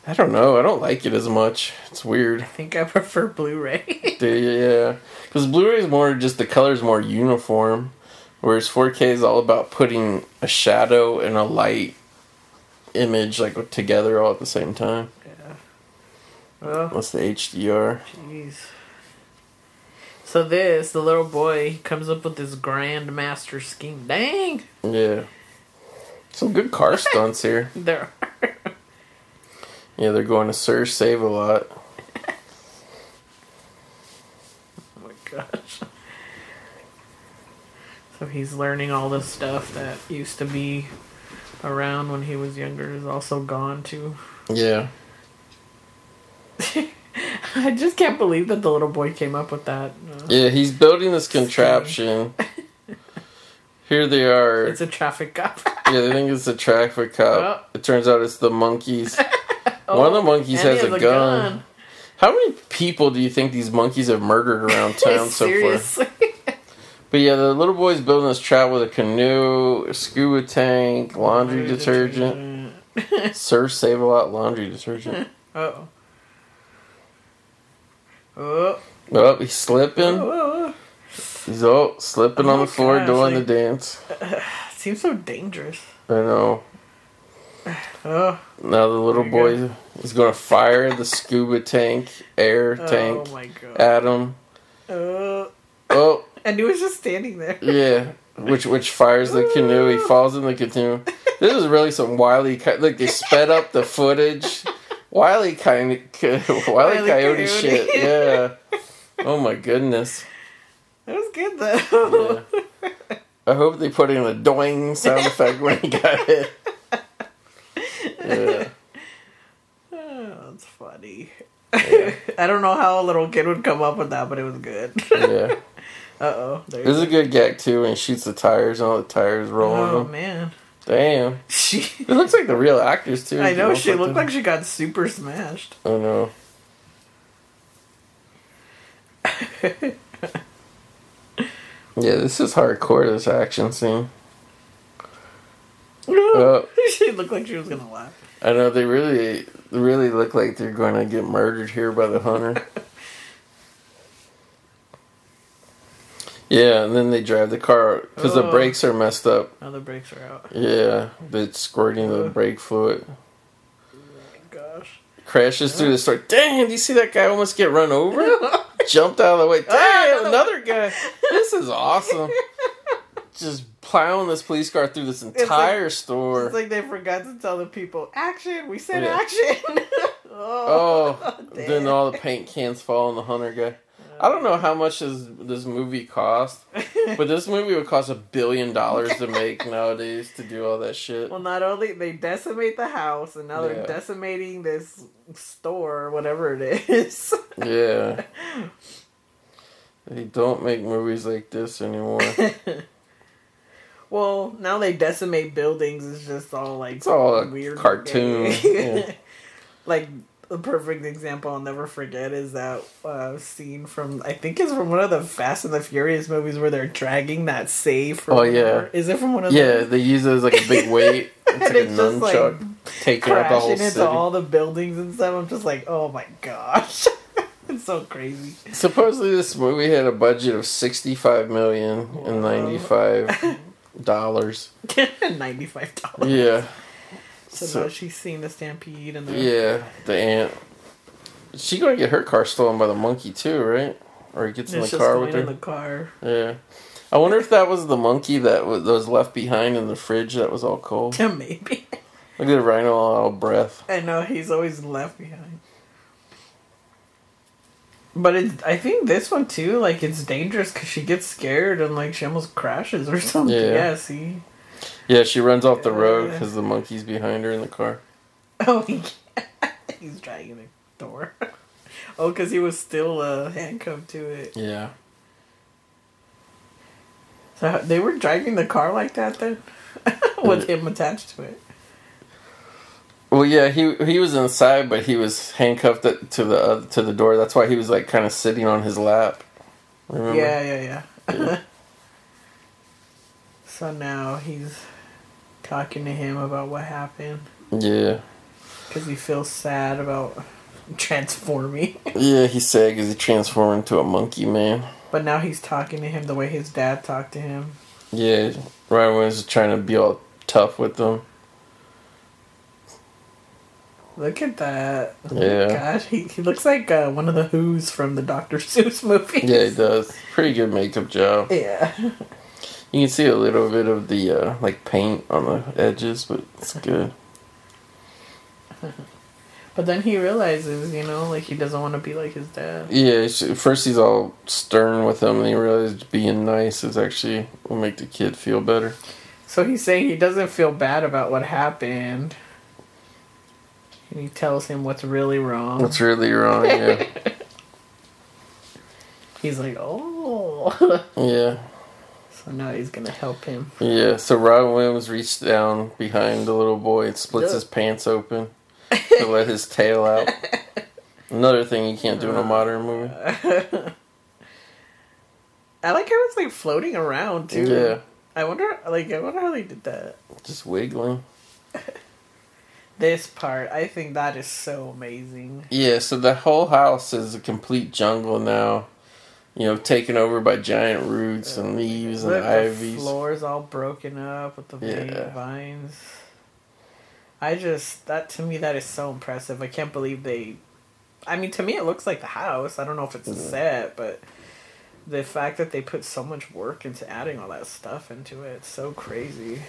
I don't know. I don't like it as much. It's weird. I think I prefer Blu-ray. Yeah, because Blu-ray is more just the color's more uniform, whereas 4K is all about putting a shadow and a light image like together all at the same time. Well, That's the HDR. jeez. So this, the little boy, he comes up with this grand master scheme. Dang, Yeah, some good car stunts here. there. Yeah, they're going to Sir Save a Lot. Oh my gosh. So he's learning all this stuff that used to be around when he was younger is also gone too. Yeah. I just can't believe that the little boy came up with that. Uh, Yeah, he's building this contraption. Here they are. It's a traffic cop. Yeah, they think it's a traffic cop. It turns out it's the monkeys. One of the monkeys Oh, And has he a gun. How many people do you think these monkeys have murdered around town so far? But yeah, the little boy's building this trap with a canoe, a scuba tank, laundry detergent. Sir Save a Lot laundry detergent. Oh. Oh. Oh, he's slipping. oh. oh, oh. He's oh slipping on Oh, the floor gosh, doing like- the dance. Seems so dangerous. I know. Oh. Now the little boy you is going to fire the scuba tank, air oh tank, Oh my god. at him. Oh. Oh, And he was just standing there. yeah. Which which fires the canoe. He falls in the canoe. This is really some wily. Look, they sped up the footage. Wily kind of wily, Wile E. coyote, Coyote. shit. Yeah. Oh my goodness. That was good though. Yeah. I hope they put in a doing sound effect when he got it. Yeah. Oh, that's funny. I don't know how a little kid would come up with that, but it was good. Yeah. Uh oh. This is a good gag too when he shoots the tires and all the tires roll Oh man. Damn. She. It looks like the real actors too. I know she looked like she got super smashed. Oh, I know. yeah, this is hardcore. This action scene. Oh. she looked like she was gonna laugh. I know they really, really look like they're going to get murdered here by the hunter. Yeah, and then they drive the car because the Oh. brakes are messed up. Now the brakes are out. Yeah, it's squirting the brake fluid. Oh gosh. crashes through the store. Damn, do you see that guy almost get run over? Jumped out of the way. Ah, damn, another guy. This is awesome. Just plowing this police car through this entire store. It's like they forgot to tell the people, action! We said Yeah. action! Oh, oh damn. then all the paint cans fall on the hunter guy. I don't know how much does this movie cost, but this movie would cost a billion dollars to make nowadays to do all that shit. Well, not only they decimate the house, and now Yeah. they're decimating this store, whatever it is. Yeah. They don't make movies like this anymore. well, now they decimate buildings. It's just all like It's all weird cartoon, yeah. like the perfect example I'll never forget is that uh, scene from I think it's from one of the Fast and the Furious movies where they're dragging that safe. Oh, whatever. yeah. is it from one of Yeah, those? they use it as like a big weight. It's And like a it's just, like, nunchuck taking out the whole crashing city. into all the buildings and stuff. I'm just like, oh my gosh, it's so crazy. Supposedly, this movie had a budget of sixty-five million and ninety-five dollars. Ninety five dollars. Yeah, So, she's seen the stampede and the yeah. The ant. She gonna get her car stolen by the monkey too, right? Or he gets in It's the car with her. in the car. Yeah. I wonder if that was the monkey that was, that was left behind in the fridge that was all cold. Yeah, Maybe. Look at Rhino all out of breath. I know he's always left behind. But it's, I think this one too, like it's dangerous because she gets scared and like she almost crashes or something. Yeah. Yeah, see. Yeah, she runs off the road because the monkey's behind her in the car. Oh, he, he's dragging the door. oh, because he was still uh, handcuffed to it. Yeah. So they were driving the car like that then, with him attached to it. Well, yeah, he he was inside, but he was handcuffed to the uh, to the door. That's why he was like kind of sitting on his lap. Remember? Yeah, yeah, yeah. So now he's talking to him about what happened Yeah. because he feels sad about transforming. Yeah, he's sad because he transformed into a monkey man. but now he's talking to him the way his dad talked to him. Yeah, right Ryan was trying to be all tough with them. Look at that. Yeah. Gosh, he, he looks like uh, one of the Who's from the Dr. Seuss movie. Yeah, he does. Pretty good makeup job. Yeah. You can see a little bit of the uh, like paint on the edges, but it's good. But then he realizes, you know, like he doesn't want to be like his dad. Yeah, first he's all stern with him, and he realized being nice is actually will make the kid feel better. So he's saying he doesn't feel bad about what happened. And he tells him what's really wrong. What's really wrong? Yeah, He's like, oh. yeah, so now he's gonna help him. yeah. So Robin Williams reached down behind the little boy and splits his pants open to let his tail out. Another thing you can't do in a modern movie. I like how it's like floating around too. Yeah, I wonder, like, I wonder how they did that. just wiggling. This part, I think that is so amazing. Yeah, so the whole house is a complete jungle now. You know, taken over by giant roots and leaves and the ivies. floor's all broken up with the Yeah. vines. I just that to me that is so impressive. I can't believe they. I mean, to me it looks like the house. I don't know if it's a mm-hmm. set, but the fact that they put so much work into adding all that stuff into it, it's so crazy.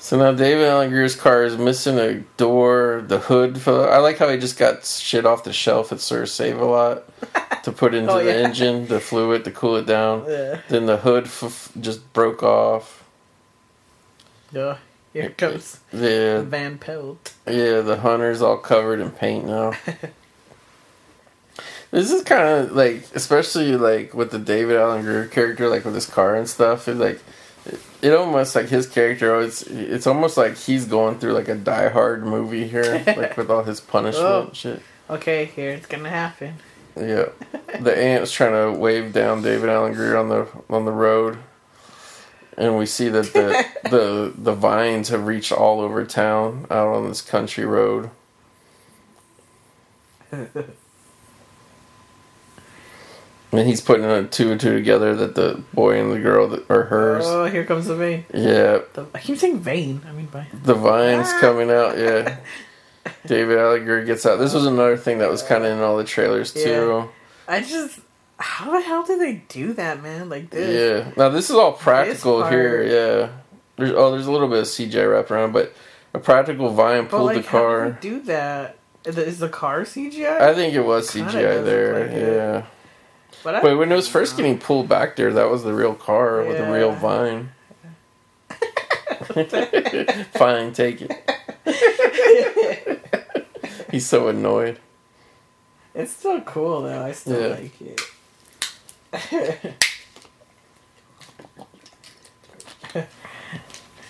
So now David Alan Grier's car is missing a door, the hood. For I like how he just got shit off the shelf at Sir Save a Lot to put into Oh, the yeah. engine, the fluid to cool it down. Yeah. Then the hood f- just broke off. Yeah. Here comes The Van Pelt. yeah, the hunter's all covered in paint now. this is kind of like, especially like with the David Alan Grier character, like with his car and stuff. It like it, almost like his character. It's it's almost like he's going through like a Die Hard movie here, like with all his punishment Oh. shit. Okay, here it's gonna happen. Yeah, the ant's trying to wave down David Alan Grier on the on the road, and we see that the the the vines have reached all over town out on this country road. And he's putting a two and two together that the boy and the girl that are hers. Oh, here comes the vein. Yeah, The, I keep saying vein. I mean, by the vines ah. coming out. Yeah, David Alan Grier gets out. This was another thing that was kind of in all the trailers too. I just, how the hell did they do that, man? Like this. Yeah. Now this is all practical here. Yeah. There's oh, there's a little bit of CGI wrapped around, but a practical vine pulled like, the how car. they do that? Is the- car CGI? I think it was CGI there. like yeah. but, I, But when it was first getting pulled back there, that was the real car with a real vine. Fine, take it. He's so annoyed. it's still cool though. I still Yeah. like it.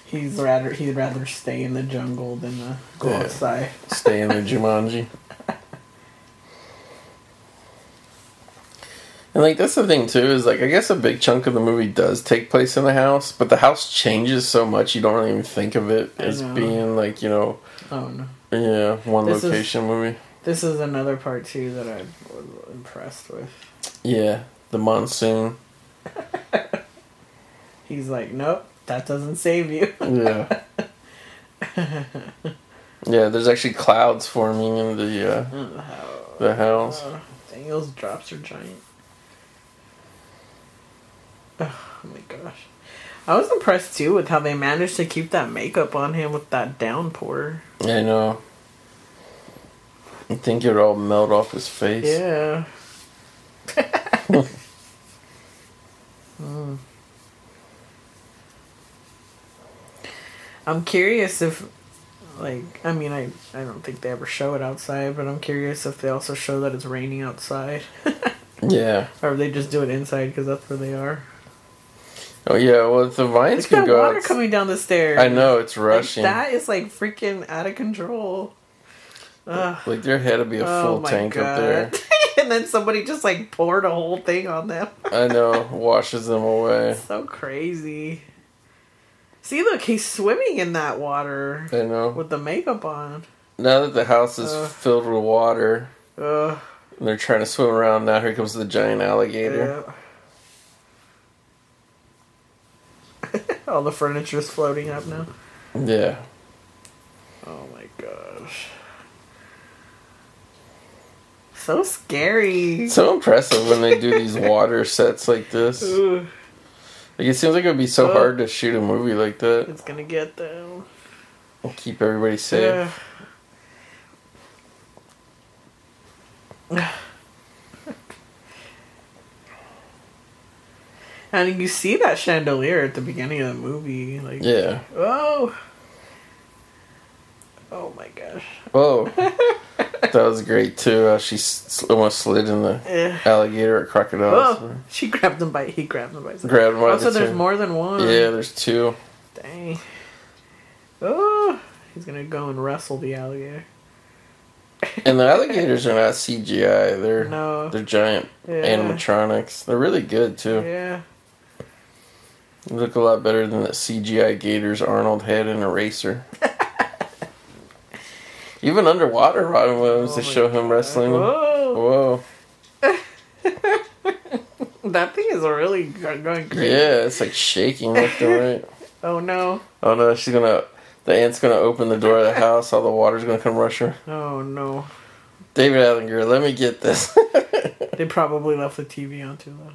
he's rather he'd rather stay in the jungle than uh, go Yeah. outside. Stay in the Jumanji. And like that's the thing too is like I guess a big chunk of the movie does take place in the house, but the house changes so much you don't even think of it I as know. being like you know Oh no. yeah one This is- location movie. This is another part too that I was impressed with. Yeah, the monsoon. He's like, nope, that doesn't save you. Yeah. yeah, there's actually clouds forming in the uh, the house. Uh, Daniel's drops are giant. Oh my gosh. I was impressed too with how they managed to keep that makeup on him with that downpour. I know. I think it all melt off his face. Yeah. Hmm. I'm curious if, like, I mean, I, I don't think they ever show it outside, but I'm curious if they also show that it's raining outside. Yeah. or if they just do it inside because that's where they are. Oh yeah. Well, if the vines Look can go water out. coming down the stairs. I know it's rushing. Like, that is like freaking out of control. Ugh. there had to be a Oh full my tank up there. and then somebody just like poured a whole thing on them. I know. Washes them away. so crazy. See, look, he's swimming in that water I know. with the makeup on. Now that the house is Ugh. filled with water, Ugh. and they're trying to swim around. Now here comes the giant alligator. Yeah. All the furniture is floating up now. Yeah. Oh my gosh. So scary. So impressive when they do these water sets like this. Like it seems like it would be so hard to shoot a movie like that it's gonna get them. and keep everybody safe. Yeah. And you see that chandelier at the beginning of the movie, like Yeah. oh, oh my gosh, oh, that was great too. Uh, she s- almost slid in the Eh. alligator or crocodile. oh, she grabbed him by he grabbed him by. his- Grabbed him by Oh, the there's tail. more than one. Yeah, there's two. Dang. Oh, he's gonna go and wrestle the alligator. And the alligators are not CGI. They're No. they're giant Yeah. animatronics. They're really good too. Yeah. Look a lot better than the CGI gators Arnold had in Eraser. Even underwater Robin Williams, Oh my show him wrestling. Whoa. Whoa. That thing is really going crazy. Yeah, it's like shaking left and right. Oh no. Oh no, she's gonna. The ant's gonna open the door of the house. All the water's gonna come rush her. Oh no. David Alan Grier, let me get this. They probably left the TV on too loud.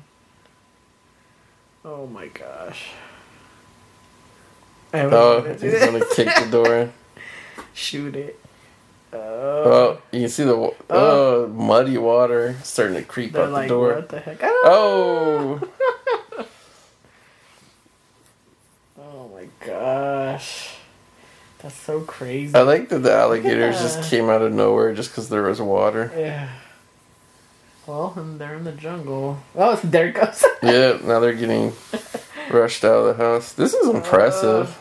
Oh my gosh. I oh, gonna he's gonna kick the door in. Shoot it. Oh. Oh, you can see the wa- oh. oh muddy water starting to creep out like, the door. what the heck? Ah! Oh, Oh my gosh. That's so crazy. I like that the alligators Yeah. just came out of nowhere just because there was water. Yeah. Well, and they're in the jungle. Oh, there it goes. Yeah, now they're getting rushed out of the house. This is uh, impressive.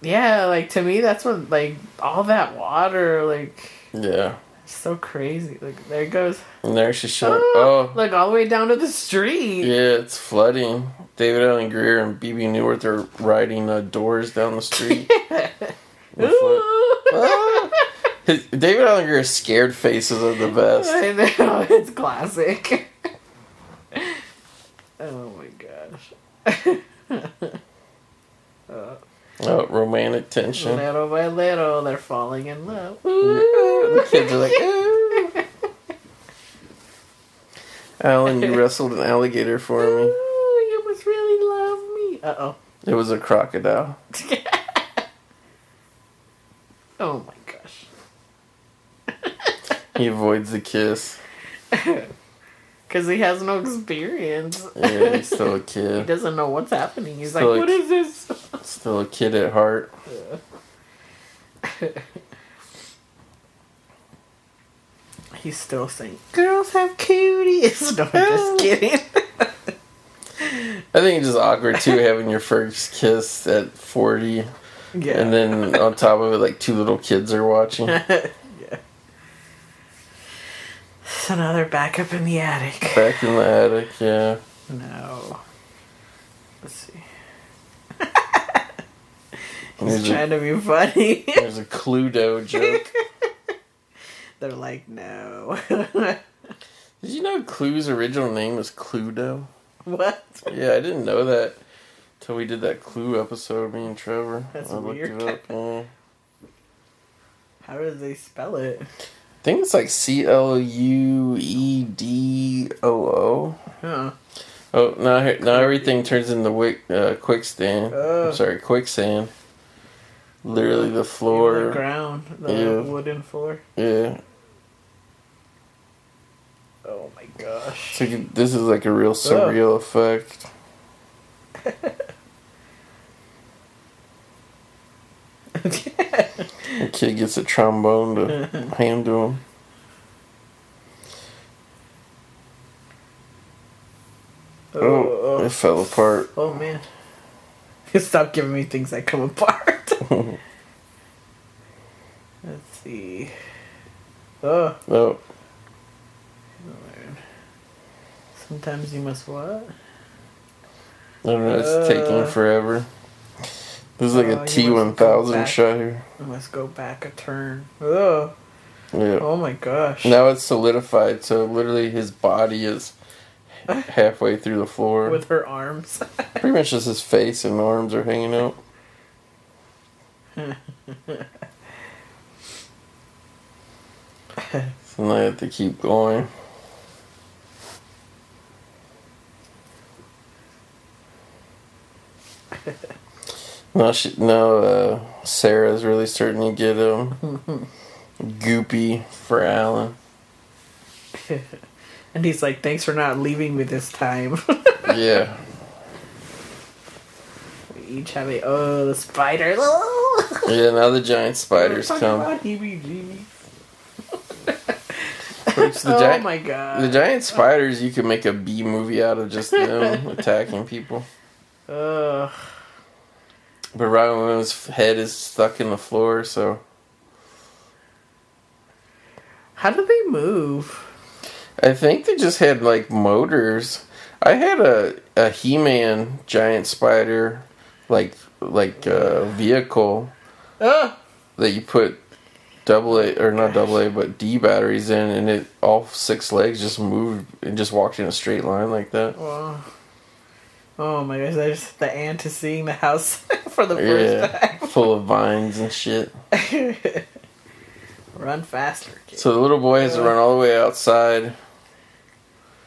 yeah, like to me, that's what like all that water, like Yeah, so crazy. Like there it goes. and they're actually. Oh, Oh, like all the way down to the street. yeah, it's flooding. David Alan Grier and Bebe Neuwirth are riding uh, doors down the street. The David Alan Grier's scared faces are the best. I know it's classic. oh my gosh. Oh, romantic tension. Little by little, they're falling in love. the kids are like, "Ooh." Alan, you wrestled an alligator for me. Ooh, you must really love me. Uh oh. It was a crocodile. Oh my. He avoids the kiss. Because he has no experience. Yeah, he's still a kid. He doesn't know what's happening. He's Still like, what is this? Still a kid at heart. He's still saying, girls have cuties. No, I'm just kidding. I think it's just awkward too having your first kiss at 40 yeah. and then on top of it like two little kids are watching. So now they're back up in the attic. Back in the attic, yeah. No. Let's see. He's There's trying a, to be funny. there's a Cluedo joke. They're like, no. Did you know Clue's original name was Cluedo? what? Yeah, I didn't know that till we did that Clue episode, me and Trevor. That's I looked weird. it up. yeah. How do they spell it? I think it's like C L U E D O O. Huh. Oh, now now everything turns into wick, uh, quicksand. Oh. I'm sorry, quicksand. Literally the floor. The ground, the Yeah. wooden floor. Yeah. Oh my gosh. So you- this is like a real surreal effect. The kid gets a trombone to hand to him. Oh, it fell apart. Oh man. Stop giving me things that come apart. Let's see. Oh, Oh, sometimes you must what? I don't know. It's Uh. taking forever. This is like Oh, a you T one thousand shot here. Must go back a turn. Oh, Yeah. oh my gosh. Now it's solidified, so literally his body is halfway through the floor. With her arms. Pretty much just his face and arms are hanging out. so now I have to keep going. Now she, now uh, Sarah's really starting to get um goopy for Alan. and he's like, thanks for not leaving me this time. Yeah, we each have a, oh, the spider. Yeah. Now the giant spiders come. about. Which the oh giant, my god. The giant spiders, you could make a B movie out of just them attacking people. Ugh. But Robin Williams' head is stuck in the floor, so How do they move? I think they just had like motors. I had a a He Man giant spider, like like uh, vehicle Ugh. that you put double A or not double A but D batteries in, and it all six legs just moved and just walked in a straight line like that. Wow. Oh my gosh, I just the ant is seeing the house for the first Yeah, full of vines and shit. Run faster, kid. So the little boy has to run all the way outside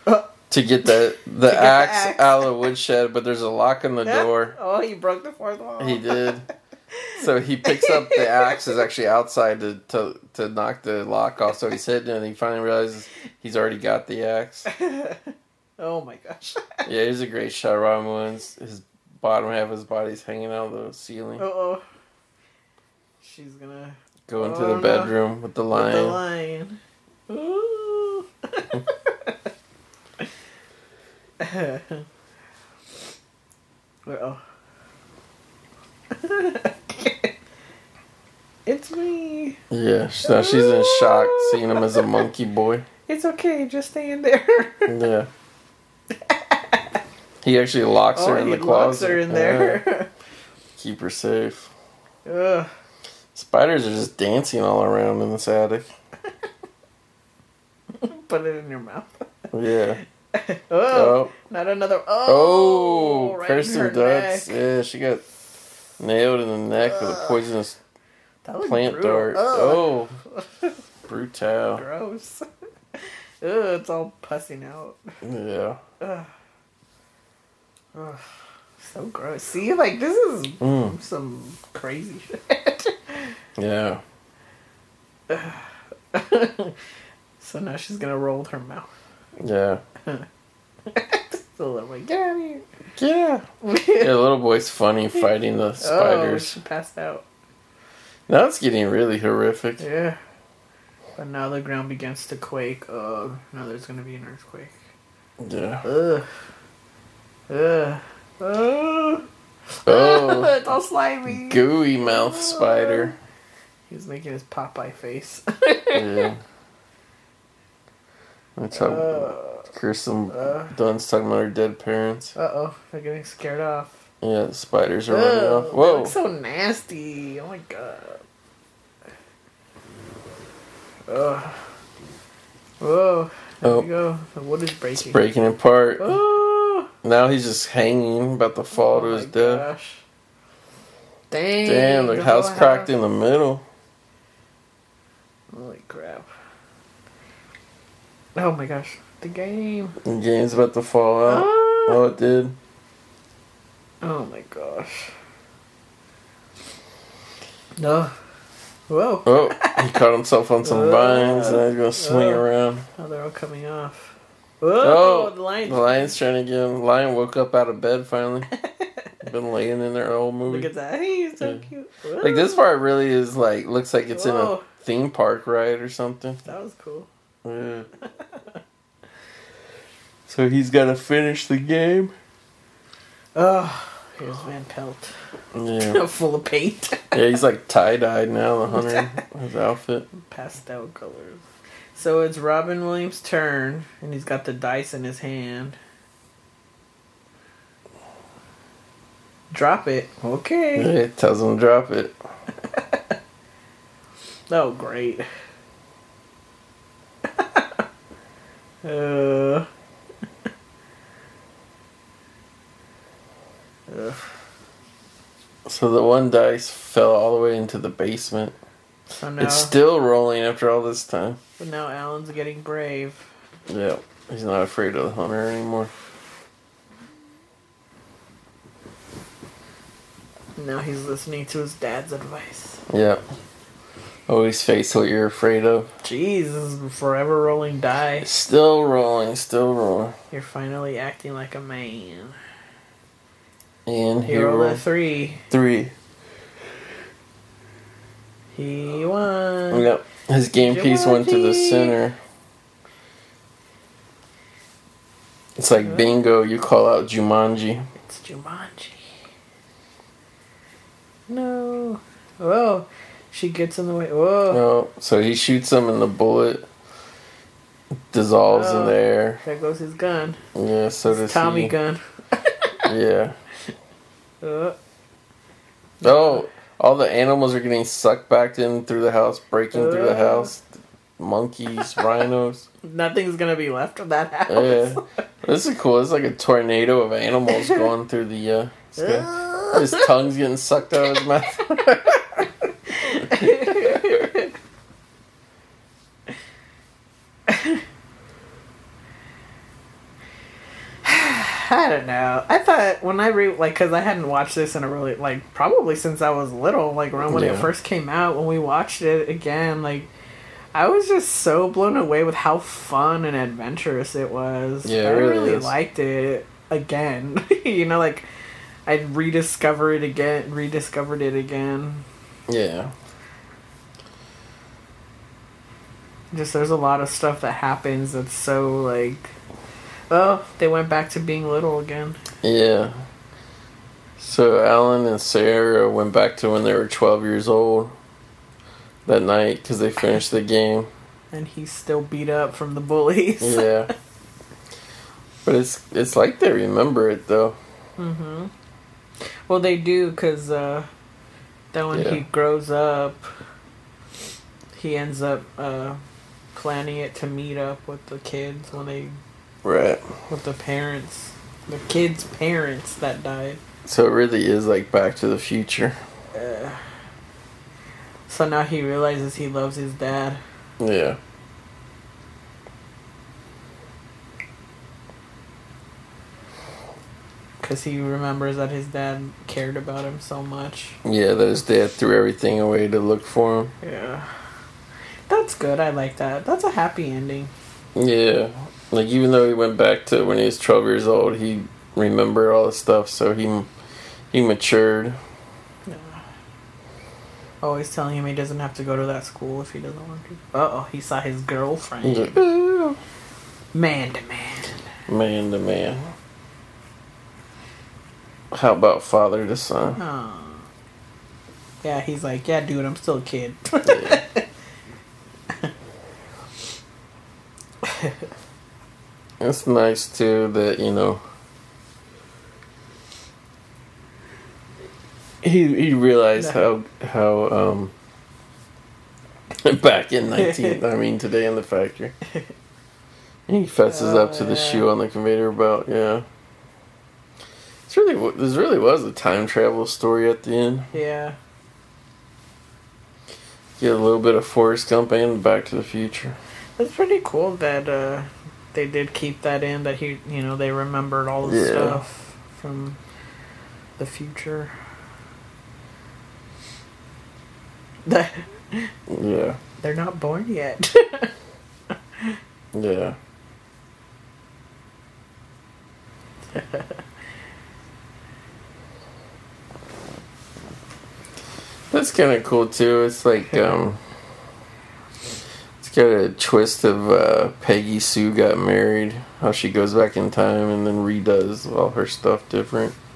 Uh. to get the the the axe, axe. out of the woodshed, but there's a lock on the door. Oh, he broke the fourth wall. He did. So he picks up the axe is actually outside to, to to knock the lock off. So he's hitting it, and he finally realizes he's already got the axe. Oh my gosh. Yeah, he's a great shot. Robin Williams, his bottom half of his body's hanging out of the ceiling. Uh oh. She's gonna Go into oh, the no. bedroom with the With lion. the lion. Ooh. oh. it's me. Yeah, so now she's in shock seeing him as a monkey boy. It's okay, just stay in there. Yeah. He actually locks her oh, in he the closet. locks her in Yeah, there. keep her safe. Ugh. Spiders are just dancing all around in this attic. Put it in your mouth. Yeah. Oh, Oh. not another. Oh, Oh, right Kirsten Dunst. Yeah, she got Nailed in the neck with a poisonous plant brutal. dart. Ugh. Oh, brutal. gross. Ugh, it's all pussing out. Yeah. So gross. See, like this is Mm. some crazy shit. Yeah. so now she's gonna roll her mouth. Yeah. So I'm like, get out of here. Yeah. Yeah, the little boy's funny fighting the Oh, spiders. she passed out. Now it's getting really horrific. Yeah. But now the ground begins to quake. Oh, now there's gonna be an earthquake. Yeah. Ugh. Ugh. Ugh. Oh, it's all slimy. gooey mouth spider. He's making his Popeye face. Yeah. That's how uh Kirsten Dunst talking about her dead parents. Uh oh, they're getting scared off. Yeah, the spiders are running Ugh, off. they Whoa. look so nasty. Oh my god. Ugh. Whoa. There Oh. go. The wood is breaking. Breaking apart. Oh, Now he's just hanging, about to fall to oh his death. gosh. Dang. Damn, the house whole cracked in the middle. Holy crap. Oh my gosh. The game. The game's about to fall out. Ah. Oh, it did. Oh my gosh. No. Whoa. Oh, he caught himself on some vines and he's gonna swing Uh. around. Oh, they're all coming off. Whoa, Oh, the lion. The lion's trying to get him. Lion woke up out of bed finally. Been laying in there all movie. Look at that. He's so Yeah. cute. Like this part really is like looks like it's in a theme park ride or something. That was cool. Yeah. so he's got to finish the game. Oh, here's Van Pelt. Yeah. Full of paint. Yeah, he's like tie dyed now. The hunter, his outfit. Pastel colors. So it's Robin Williams' turn, and he's got the dice in his hand. Drop it. Okay. Yeah, it tells him to drop it. Oh, great. uh. Ugh. So the one dice fell all the way into the basement. So now, It's still rolling after all this time. but now Alan's getting brave. Yeah, he's not afraid of the hunter anymore. Now he's listening to his dad's advice. Yeah. Always face what you're afraid of. Jeez, this is forever rolling die. Still rolling, still rolling. You're finally acting like a man. And He rolled hero three. three. He won. Yep. His game piece went to the center. It's like bingo, you call out Jumanji. It's Jumanji. No. Whoa. She gets in the way. Whoa. No. so he shoots him and the bullet dissolves Oh. in the air. There goes his gun. Yeah, so does Tommy he. gun. Yeah. Uh, Oh, all the animals are getting sucked back in through the house, breaking through the Uh. house. Monkeys, rhinos. nothing's gonna be left of that house. Yeah. This is cool. It's like a tornado of animals going through the uh sky. His tongue's getting sucked out of his mouth. I don't know. I thought when I re like because I hadn't watched this in a really like probably since I was little, like around when it first came out. When we watched it again, like I was just so blown away with how fun and adventurous it was. Yeah, I really really liked it again. you know, like I rediscovered it again, rediscovered it again. yeah. Just there's a lot of stuff that happens that's so like, oh, they went back to being little again. Yeah. So Alan and Sarah went back to when they were 12 years old that night because they finished the game. and he's still beat up from the bullies. Yeah. But it's it's like they remember it though. Mm-hmm. Well, they do because uh, then when he grows up, he ends up uh, planning it to meet up with the kids when they Right. with the parents, the kids' parents that died. So it really is like Back to the Future. So now he realizes he loves his dad. Yeah. Because he remembers that his dad cared about him so much. Yeah, that his dad threw everything away to look for him. Yeah. That's good. I like that. That's a happy ending. Yeah. Like even though he went back to when he was 12 years old, he remembered all the stuff, so he he matured. Always telling him he doesn't have to go to that school if he doesn't want to. Uh oh, he saw his girlfriend. Yeah. Man to man. Man to man. How about father to son? Yeah, he's like, yeah, dude, I'm still a kid. It's nice too that you know he he realized how how um back in nineteen I mean today in the factory. He fesses up to the Oh, shoe on the conveyor belt yeah. It's really this really was a time travel story at the end. Yeah. get a little bit of Forrest Gump and Back to the Future. It's pretty cool that uh, they did keep that in. That he, you know, they remembered all the Yeah. stuff from the future. Yeah. They're not born yet. yeah That's kind of cool too. It's like um, got a twist of uh, Peggy Sue got married, how she goes back in time and then redoes all her stuff different.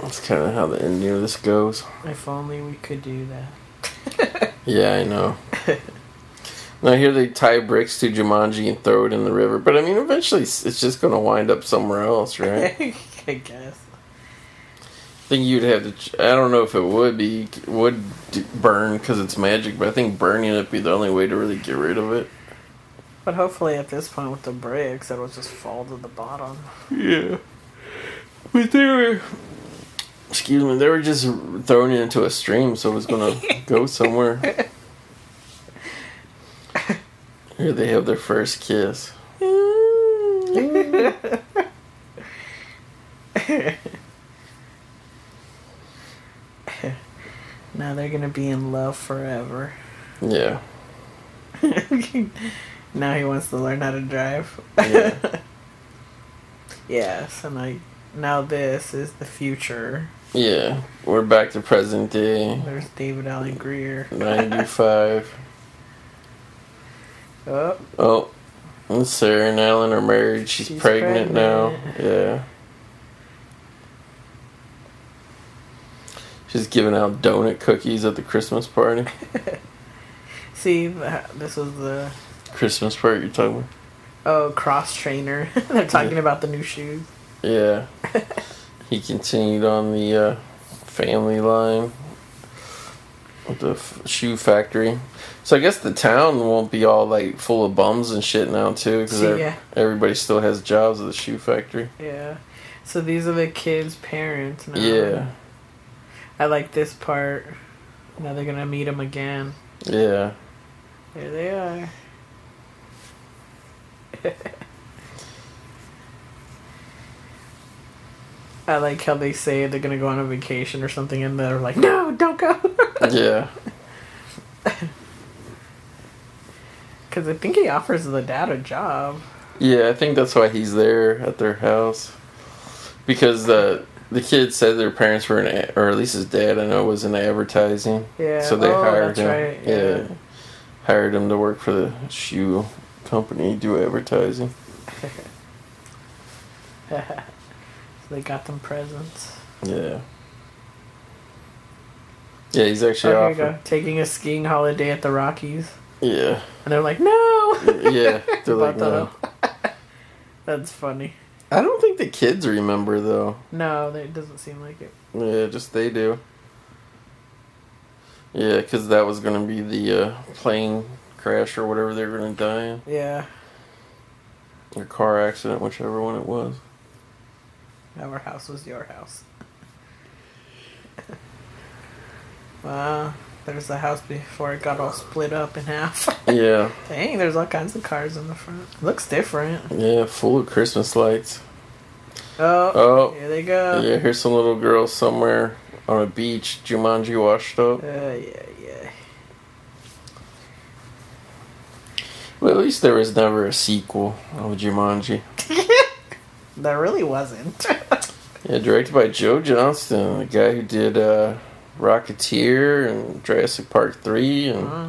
That's kind of how the ending of this goes. if only we could do that. Yeah, I know. now here they tie bricks to Jumanji and throw it in the river, but I mean, eventually it's it's just going to wind up somewhere else, right? I guess. I think you'd have to. ch- I don't know if it would be would d- burn because it's magic, but I think burning it would be the only way to really get rid of it. But hopefully, at this point with the bricks, it'll just fall to the bottom. Yeah, but they were. Excuse me, they were just throwing it into a stream, so it was gonna go somewhere. Here they have their first kiss. now they're gonna be in love forever. Yeah, now he wants to learn how to drive. yeah, Yes, and I now this is the future. yeah. We're back to present day. There's David Alan Grier. Ninety-five. Oh, Oh, and Sarah and Alan are married. She's, She's pregnant, now. Yeah. She's giving out donut cookies at the Christmas party. see, this was the Christmas party you're talking about? oh cross trainer. They're talking Yeah. about the new shoes. Yeah. he continued on the uh, family line with the f- shoe factory. So I guess the town won't be all like full of bums and shit now too, because yeah. everybody still has jobs at the shoe factory. Yeah. So these are the kids' parents now. Yeah, I like this part. Now they're gonna meet him again. yeah. There they are. I like how they say they're gonna go on a vacation or something, and they're like, "No, don't go," Yeah. because I think he offers the dad a job. Yeah, I think that's why he's there at their house. Because the the kid said their parents were in, or at least his dad, I know, was in advertising. Yeah. So they oh, hired him. Right. Yeah. Hired him to work for the shoe company, do advertising. so they got them presents. Yeah. Yeah, he's actually Oh, go. Taking a skiing holiday at the Rockies, Yeah. and they're like, "No." Yeah. They're like, that no. That's funny. I don't think the kids remember though. No, it doesn't seem like it. Yeah, just they do. Yeah, because that was going to be the uh, plane crash or whatever they were going to die in. Yeah. Or car accident, whichever one it was. Our house was your house. wow. There's the house before it got all split up in half. Yeah, Dang, there's all kinds of cars in the front. Looks different. yeah, full of Christmas lights. Oh, Oh. here they go. Yeah, here's some little girl somewhere on a beach, Jumanji washed up. Uh, yeah, yeah. Well, at least there was never a sequel of Jumanji. There really wasn't. Yeah, directed by Joe Johnston, the guy who did uh, Rocketeer and Jurassic Park 3 and Uh,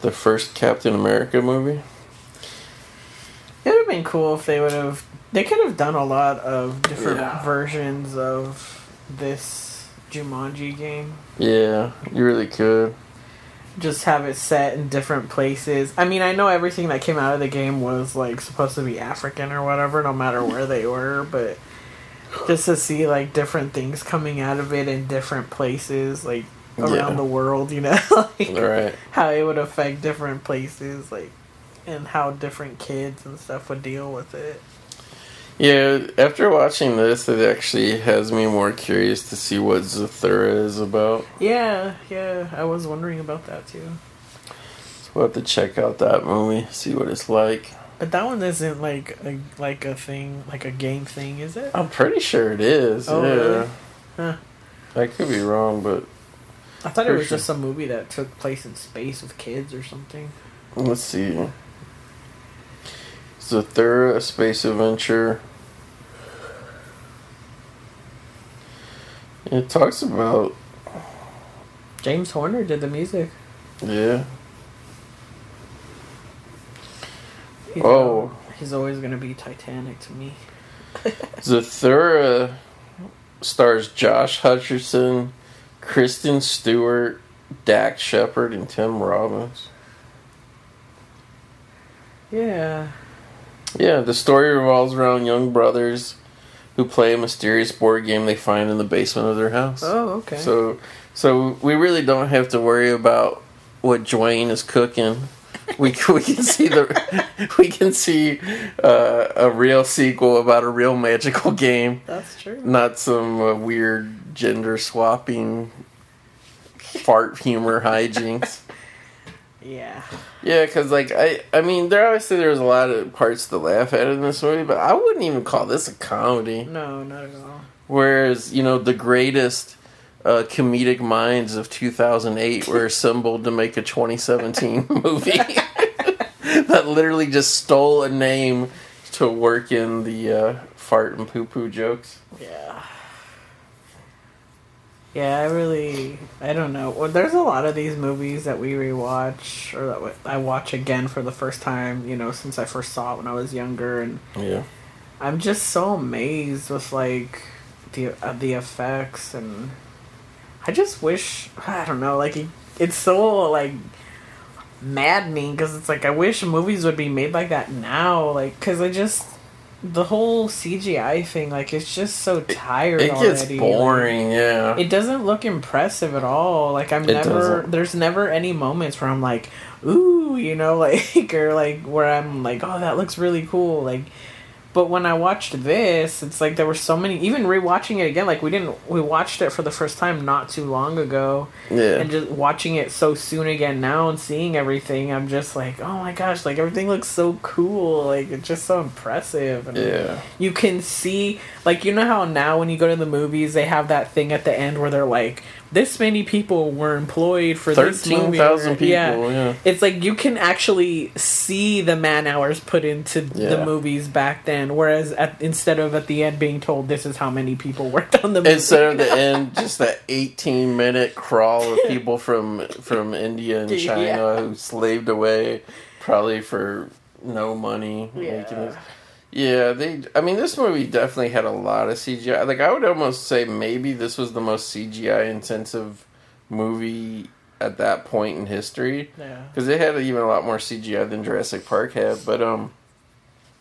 the first Captain America movie. it would have been cool if they would have. They could have done a lot of different Yeah. versions of this Jumanji game. Yeah, you really could. Just have it set in different places. I mean, I know everything that came out of the game was like supposed to be African or whatever, no matter where they were, but just to see like different things coming out of it in different places, like around Yeah. the world, you know, like Right. how it would affect different places, like and how different kids and stuff would deal with it. Yeah, after watching this, it actually has me more curious to see what Zathura is about. Yeah, yeah, I was wondering about that too. So we'll have to check out that movie, see what it's like. But that one isn't like a like a thing, like a game thing, is it? I'm pretty sure it is. Oh, yeah. really? Huh. I could be wrong, but I thought it was sure. just some movie that took place in space with kids or something. let's see. Zathura, a space adventure. It talks about James Horner did the music. yeah. He's, Oh. he's always gonna be Titanic to me. Zathura stars Josh Hutcherson, Kristen Stewart, Dax Shepard, and Tim Robbins. Yeah, Yeah, the story revolves around young brothers who play a mysterious board game they find in the basement of their house. Oh, okay. So, so we really don't have to worry about what Dwayne is cooking. We we can see the we can see uh, a real sequel about a real magical game, that's true. not some uh, weird gender swapping fart humor hijinks. Yeah, Yeah, because like I, I mean, there obviously there's a lot of parts to laugh at in this movie, but I wouldn't even call this a comedy. no, not at all. Whereas you know the greatest uh, comedic minds of 2008 were assembled to make a 2017 movie that literally just stole a name to work in the uh, fart and poo poo jokes. Yeah. Yeah, I really, I don't know. Well, there's a lot of these movies that we rewatch, or that I watch again for the first time. You know, since I first saw it when I was younger, and Yeah, I'm just so amazed with like the uh, the effects, and I just wish I don't know, like it, it's so like maddening because it's like I wish movies would be made like that now, like because I just the whole CGI thing, like it's just so tired. it gets already. boring. Yeah, It doesn't look impressive at all. Like I'm It never doesn't. there's never any moments where I'm like, ooh, you know, like or like where I'm like, oh, that looks really cool. Like but when I watched this, it's like there were so many even rewatching it again, like we didn't we watched it for the first time not too long ago. yeah. And just watching it so soon again now and seeing everything, I'm just like, oh my gosh, like everything looks so cool. Like it's just so impressive. And Yeah. you can see like you know how now when you go to the movies they have that thing at the end where they're like this many people were employed for this movie 13,000 people, yeah. it's like you can actually see the man hours put into the movies back then whereas at, instead of at the end being told this is how many people worked on the movie Instead of the end, just that 18 minute crawl of people from from India and Yeah. China who slaved away, probably for no money. Yeah. Yeah, they. I mean, this movie definitely had a lot of CGI. Like, I would almost say maybe this was the most CGI intensive movie at that point in history yeah because it had even a lot more CGI than Jurassic Park had. But um,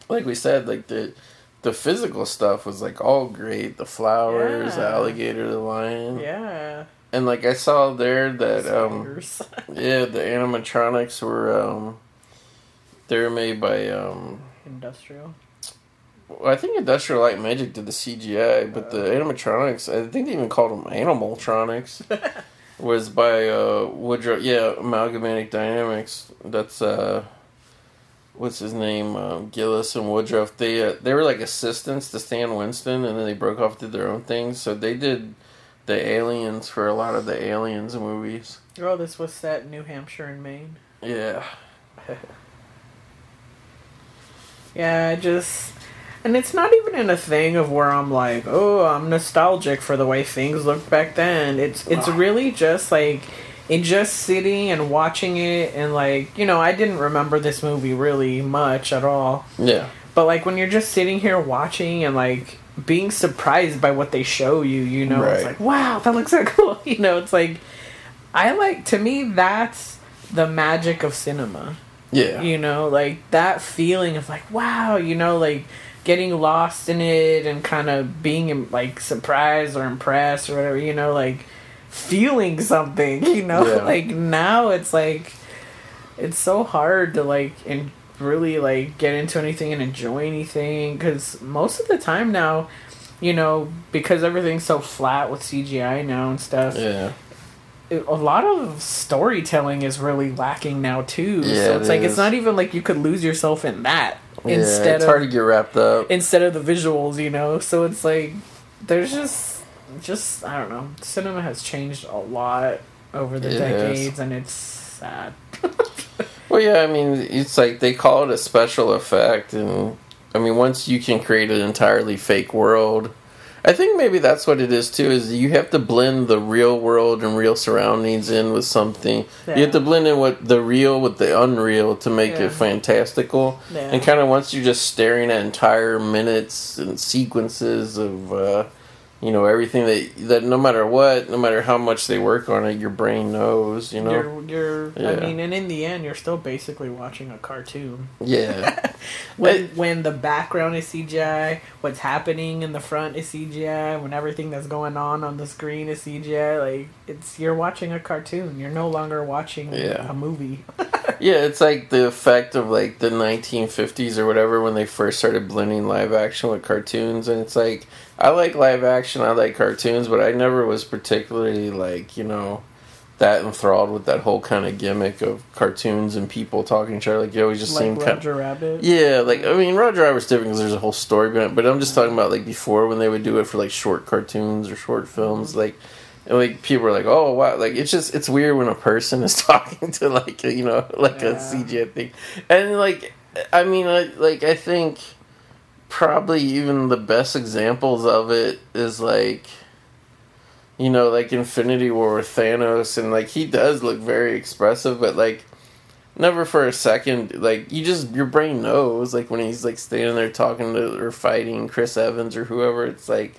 like we said, like the the physical stuff was like all great. The flowers, the alligator, the lion, yeah and like I saw there that um, yeah, the animatronics were um, they were made by um, industrial I think Industrial Light and Magic did the CGI, but the animatronics, I think they even called them Animaltronics, was by uh, Woodrow. Yeah, Amalgamated Dynamics. That's uh, what's his name? Um, Gillis and Woodruff. They uh, they were like assistants to Stan Winston, and then they broke off did their own thing. So they did the aliens for a lot of the aliens movies. Oh, this was set in New Hampshire and Maine. Yeah, Yeah, I just. And it's not even in a thing of where I'm like, oh, I'm nostalgic for the way things looked back then. It's it's really just like in just sitting and watching it and like, you know, I didn't remember this movie really much at all. yeah, But like when you're just sitting here watching and like being surprised by what they show you, you know, it's like, wow, that looks so cool. You know, it's like I like to me that's the magic of cinema yeah, you know like that feeling of like wow you know like getting lost in it and kind of being like surprised or impressed or whatever you know like feeling something you know Yeah. like now it's like it's so hard to like and really like get into anything and enjoy anything because most of the time now you know because everything's so flat with cgi now and stuff yeah. a lot of storytelling is really lacking now too. Yeah, so it's it like it's not even like you could lose yourself in that yeah, instead it's of hard to get wrapped up. instead of the visuals, you know. So it's like there's just just I don't know. Cinema has changed a lot over the It has. decades, and it's sad. Well, yeah, I mean, it's like they call it a special effect, and I mean, once you can create an entirely fake world, I think maybe that's what it is too. Is you have to blend the real world and real surroundings in with something. You have to blend in what the real with the unreal to make Yeah. it fantastical. Yeah. And kind of once you're just staring at entire minutes and sequences of. uh you know everything that that no matter what, no matter how much they work on it, your brain knows. You know, You're you're I mean, and in the end, you're still basically watching a cartoon. yeah. when It- when the background is CGI, what's happening in the front is CGI, when everything that's going on on the screen is CGI, like it's you're watching a cartoon. You're no longer watching Yeah. a movie. Yeah, it's like the effect of like the 1950s or whatever when they first started blending live action with cartoons, and it's like I like live action, I like cartoons, but I never was particularly like you know that enthralled with that whole kind of gimmick of cartoons and people talking to each other. Like you always just like seem kind. Roger Rabbit. Yeah, like I mean, Roger Rabbit's different because there's a whole story behind it. But I'm just talking about like before when they would do it for like short cartoons or short films, mm-hmm. like. And like people are like, oh wow, like it's just it's weird when a person is talking to like a, you know like a Yeah. CGI thing, and like I mean I, like I think probably even the best examples of it is like you know like Infinity War with Thanos, and like he does look very expressive, but like never for a second like you just your brain knows like when he's like standing there talking to or fighting Chris Evans or whoever it's like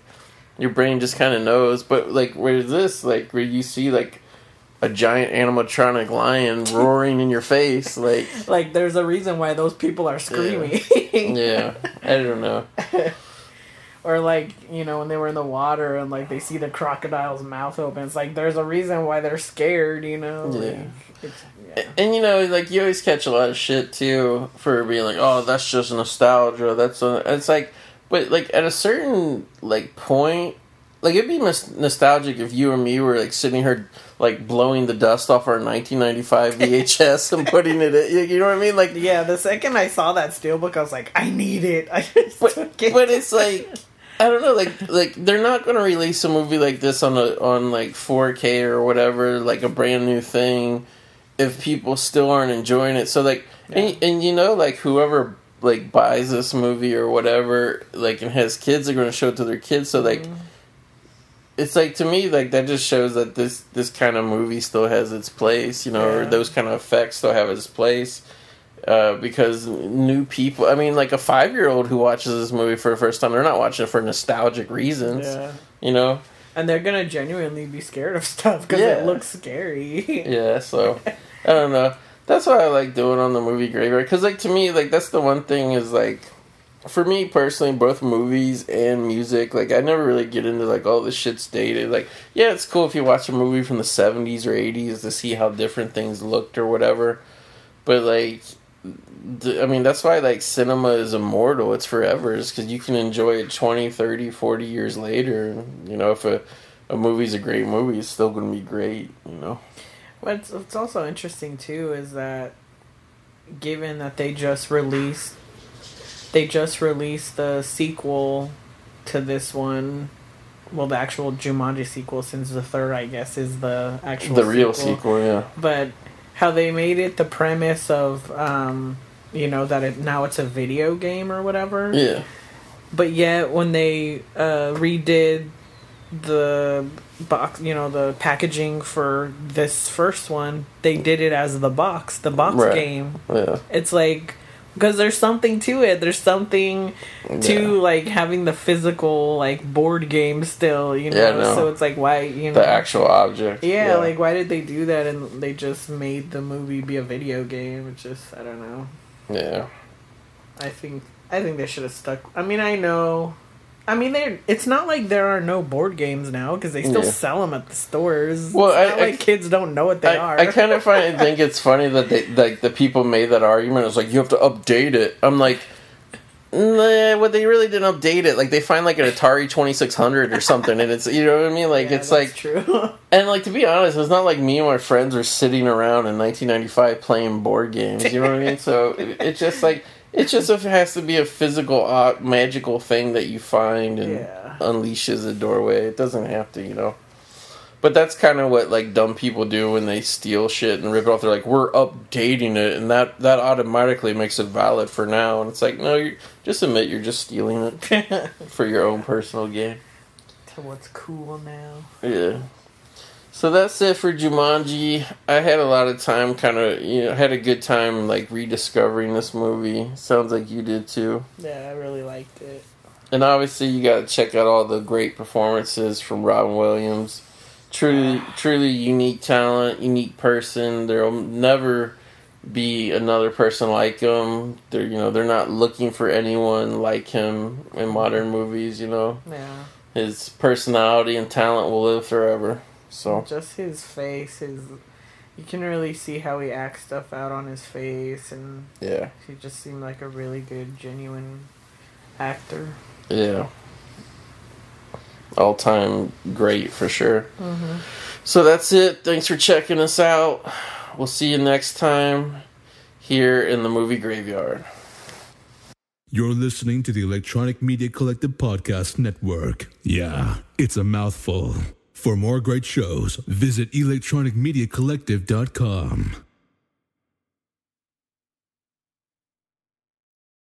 your brain just kind of knows. But like where's this like where you see like a giant animatronic lion roaring in your face like Like there's a reason why those people are screaming. yeah i don't know or like you know when they were in the water and like they see the crocodile's mouth open. It's like there's a reason why they're scared. You know. Yeah. Like, yeah. and you know like you always catch a lot of shit too for being like oh that's just nostalgia that's a, it's like but like at a certain like point like it'd be nos- nostalgic if you or me were like sitting here like blowing the dust off our 1995 VHS and putting it in you know what I mean like Yeah, the second I saw that steelbook, I was like, I need it. I just but, it. but it's like I don't know, like like they're not going to release a movie like this on a on like 4K or whatever, like a brand new thing, if people still aren't enjoying it. So like, and, and you know, like whoever like buys this movie or whatever, like and has kids, are going to show it to their kids. So like. Mm-hmm. It's like to me, like that just shows that this this kind of movie still has its place, you know, or those kind of effects still have its place uh, because new people. I mean, like a five year old who watches this movie for the first time, they're not watching it for nostalgic reasons. yeah. You know. And they're gonna genuinely be scared of stuff because Yeah. it looks scary. Yeah. So I don't know. That's why I like doing on the movie graveyard because, like, to me, like that's the one thing is like. For me personally, both movies and music, like I never really get into like, oh, this shit's dated. Like, yeah, it's cool if you watch a movie from the '70s or '80s to see how different things looked or whatever. But like, I mean, that's why like cinema is immortal. It's forever. Because you can enjoy it 20, 30, 40 years later. You know, if a a movie's a great movie, it's still going to be great. You know. What's what's also interesting too is that given that they just released they just released the sequel to this one well the actual Jumanji sequel since the third I guess is the actual the real sequel, yeah. but how they made it the premise of um you know that it now it's a video game or whatever Yeah. but yet when they uh, redid the box you know the packaging for this first one they did it as the box the box Right. game Yeah. it's like because there's something to it there's something to like having the physical like board game still you know Yeah, no. so it's like why you know The actual object. yeah, like why did they do that and they just made the movie be a video game it's just i don't know Yeah. I think I think they should have stuck. I mean, I know. I mean, they it's not like there are no board games now because they still Yeah. sell them at the stores. Well, it's I- not I- like kids don't know what they I, are. I kind of find think it's funny that they like the people made that argument. It's like you have to update it. I'm like, nah. Well, they really didn't update it. Like they find like an Atari 2600 or something, and it's you know what I mean. Like Yeah, it's that's like, true. and like to be honest, it's not like me and my friends are sitting around in 1995 playing board games. You know what I mean? So it, it's just like it's just if it has to be a physical uh, magical thing that you find and Yeah. unleashes a doorway. It doesn't have to, you know. But that's kind of what like dumb people do when they steal shit and rip it off. They're like, "We're updating it," and that that automatically makes it valid for now. And it's like, no, you just admit you're just stealing it for your own personal gain. to what's cool now. Yeah. So that's it for Jumanji. I had a lot of time, kind of, you know, had a good time like rediscovering this movie. Sounds like you did too. Yeah, I really liked it. And obviously, you got to check out all the great performances from Robin Williams. Truly, truly unique talent, unique person. There'll never be another person like him. They're, you know, they're not looking for anyone like him in modern movies. You know, Yeah, his personality and talent will live forever. So just his face, his you can really see how he acts stuff out on his face, and yeah, he just seemed like a really good, genuine actor. yeah, all time great for sure. Mm-hmm. So that's it. Thanks for checking us out. We'll see you next time here in the movie graveyard. You're listening to the Electronic Media Collective Podcast Network. Yeah, it's a mouthful. For more great shows, visit electronicmediacollective.com.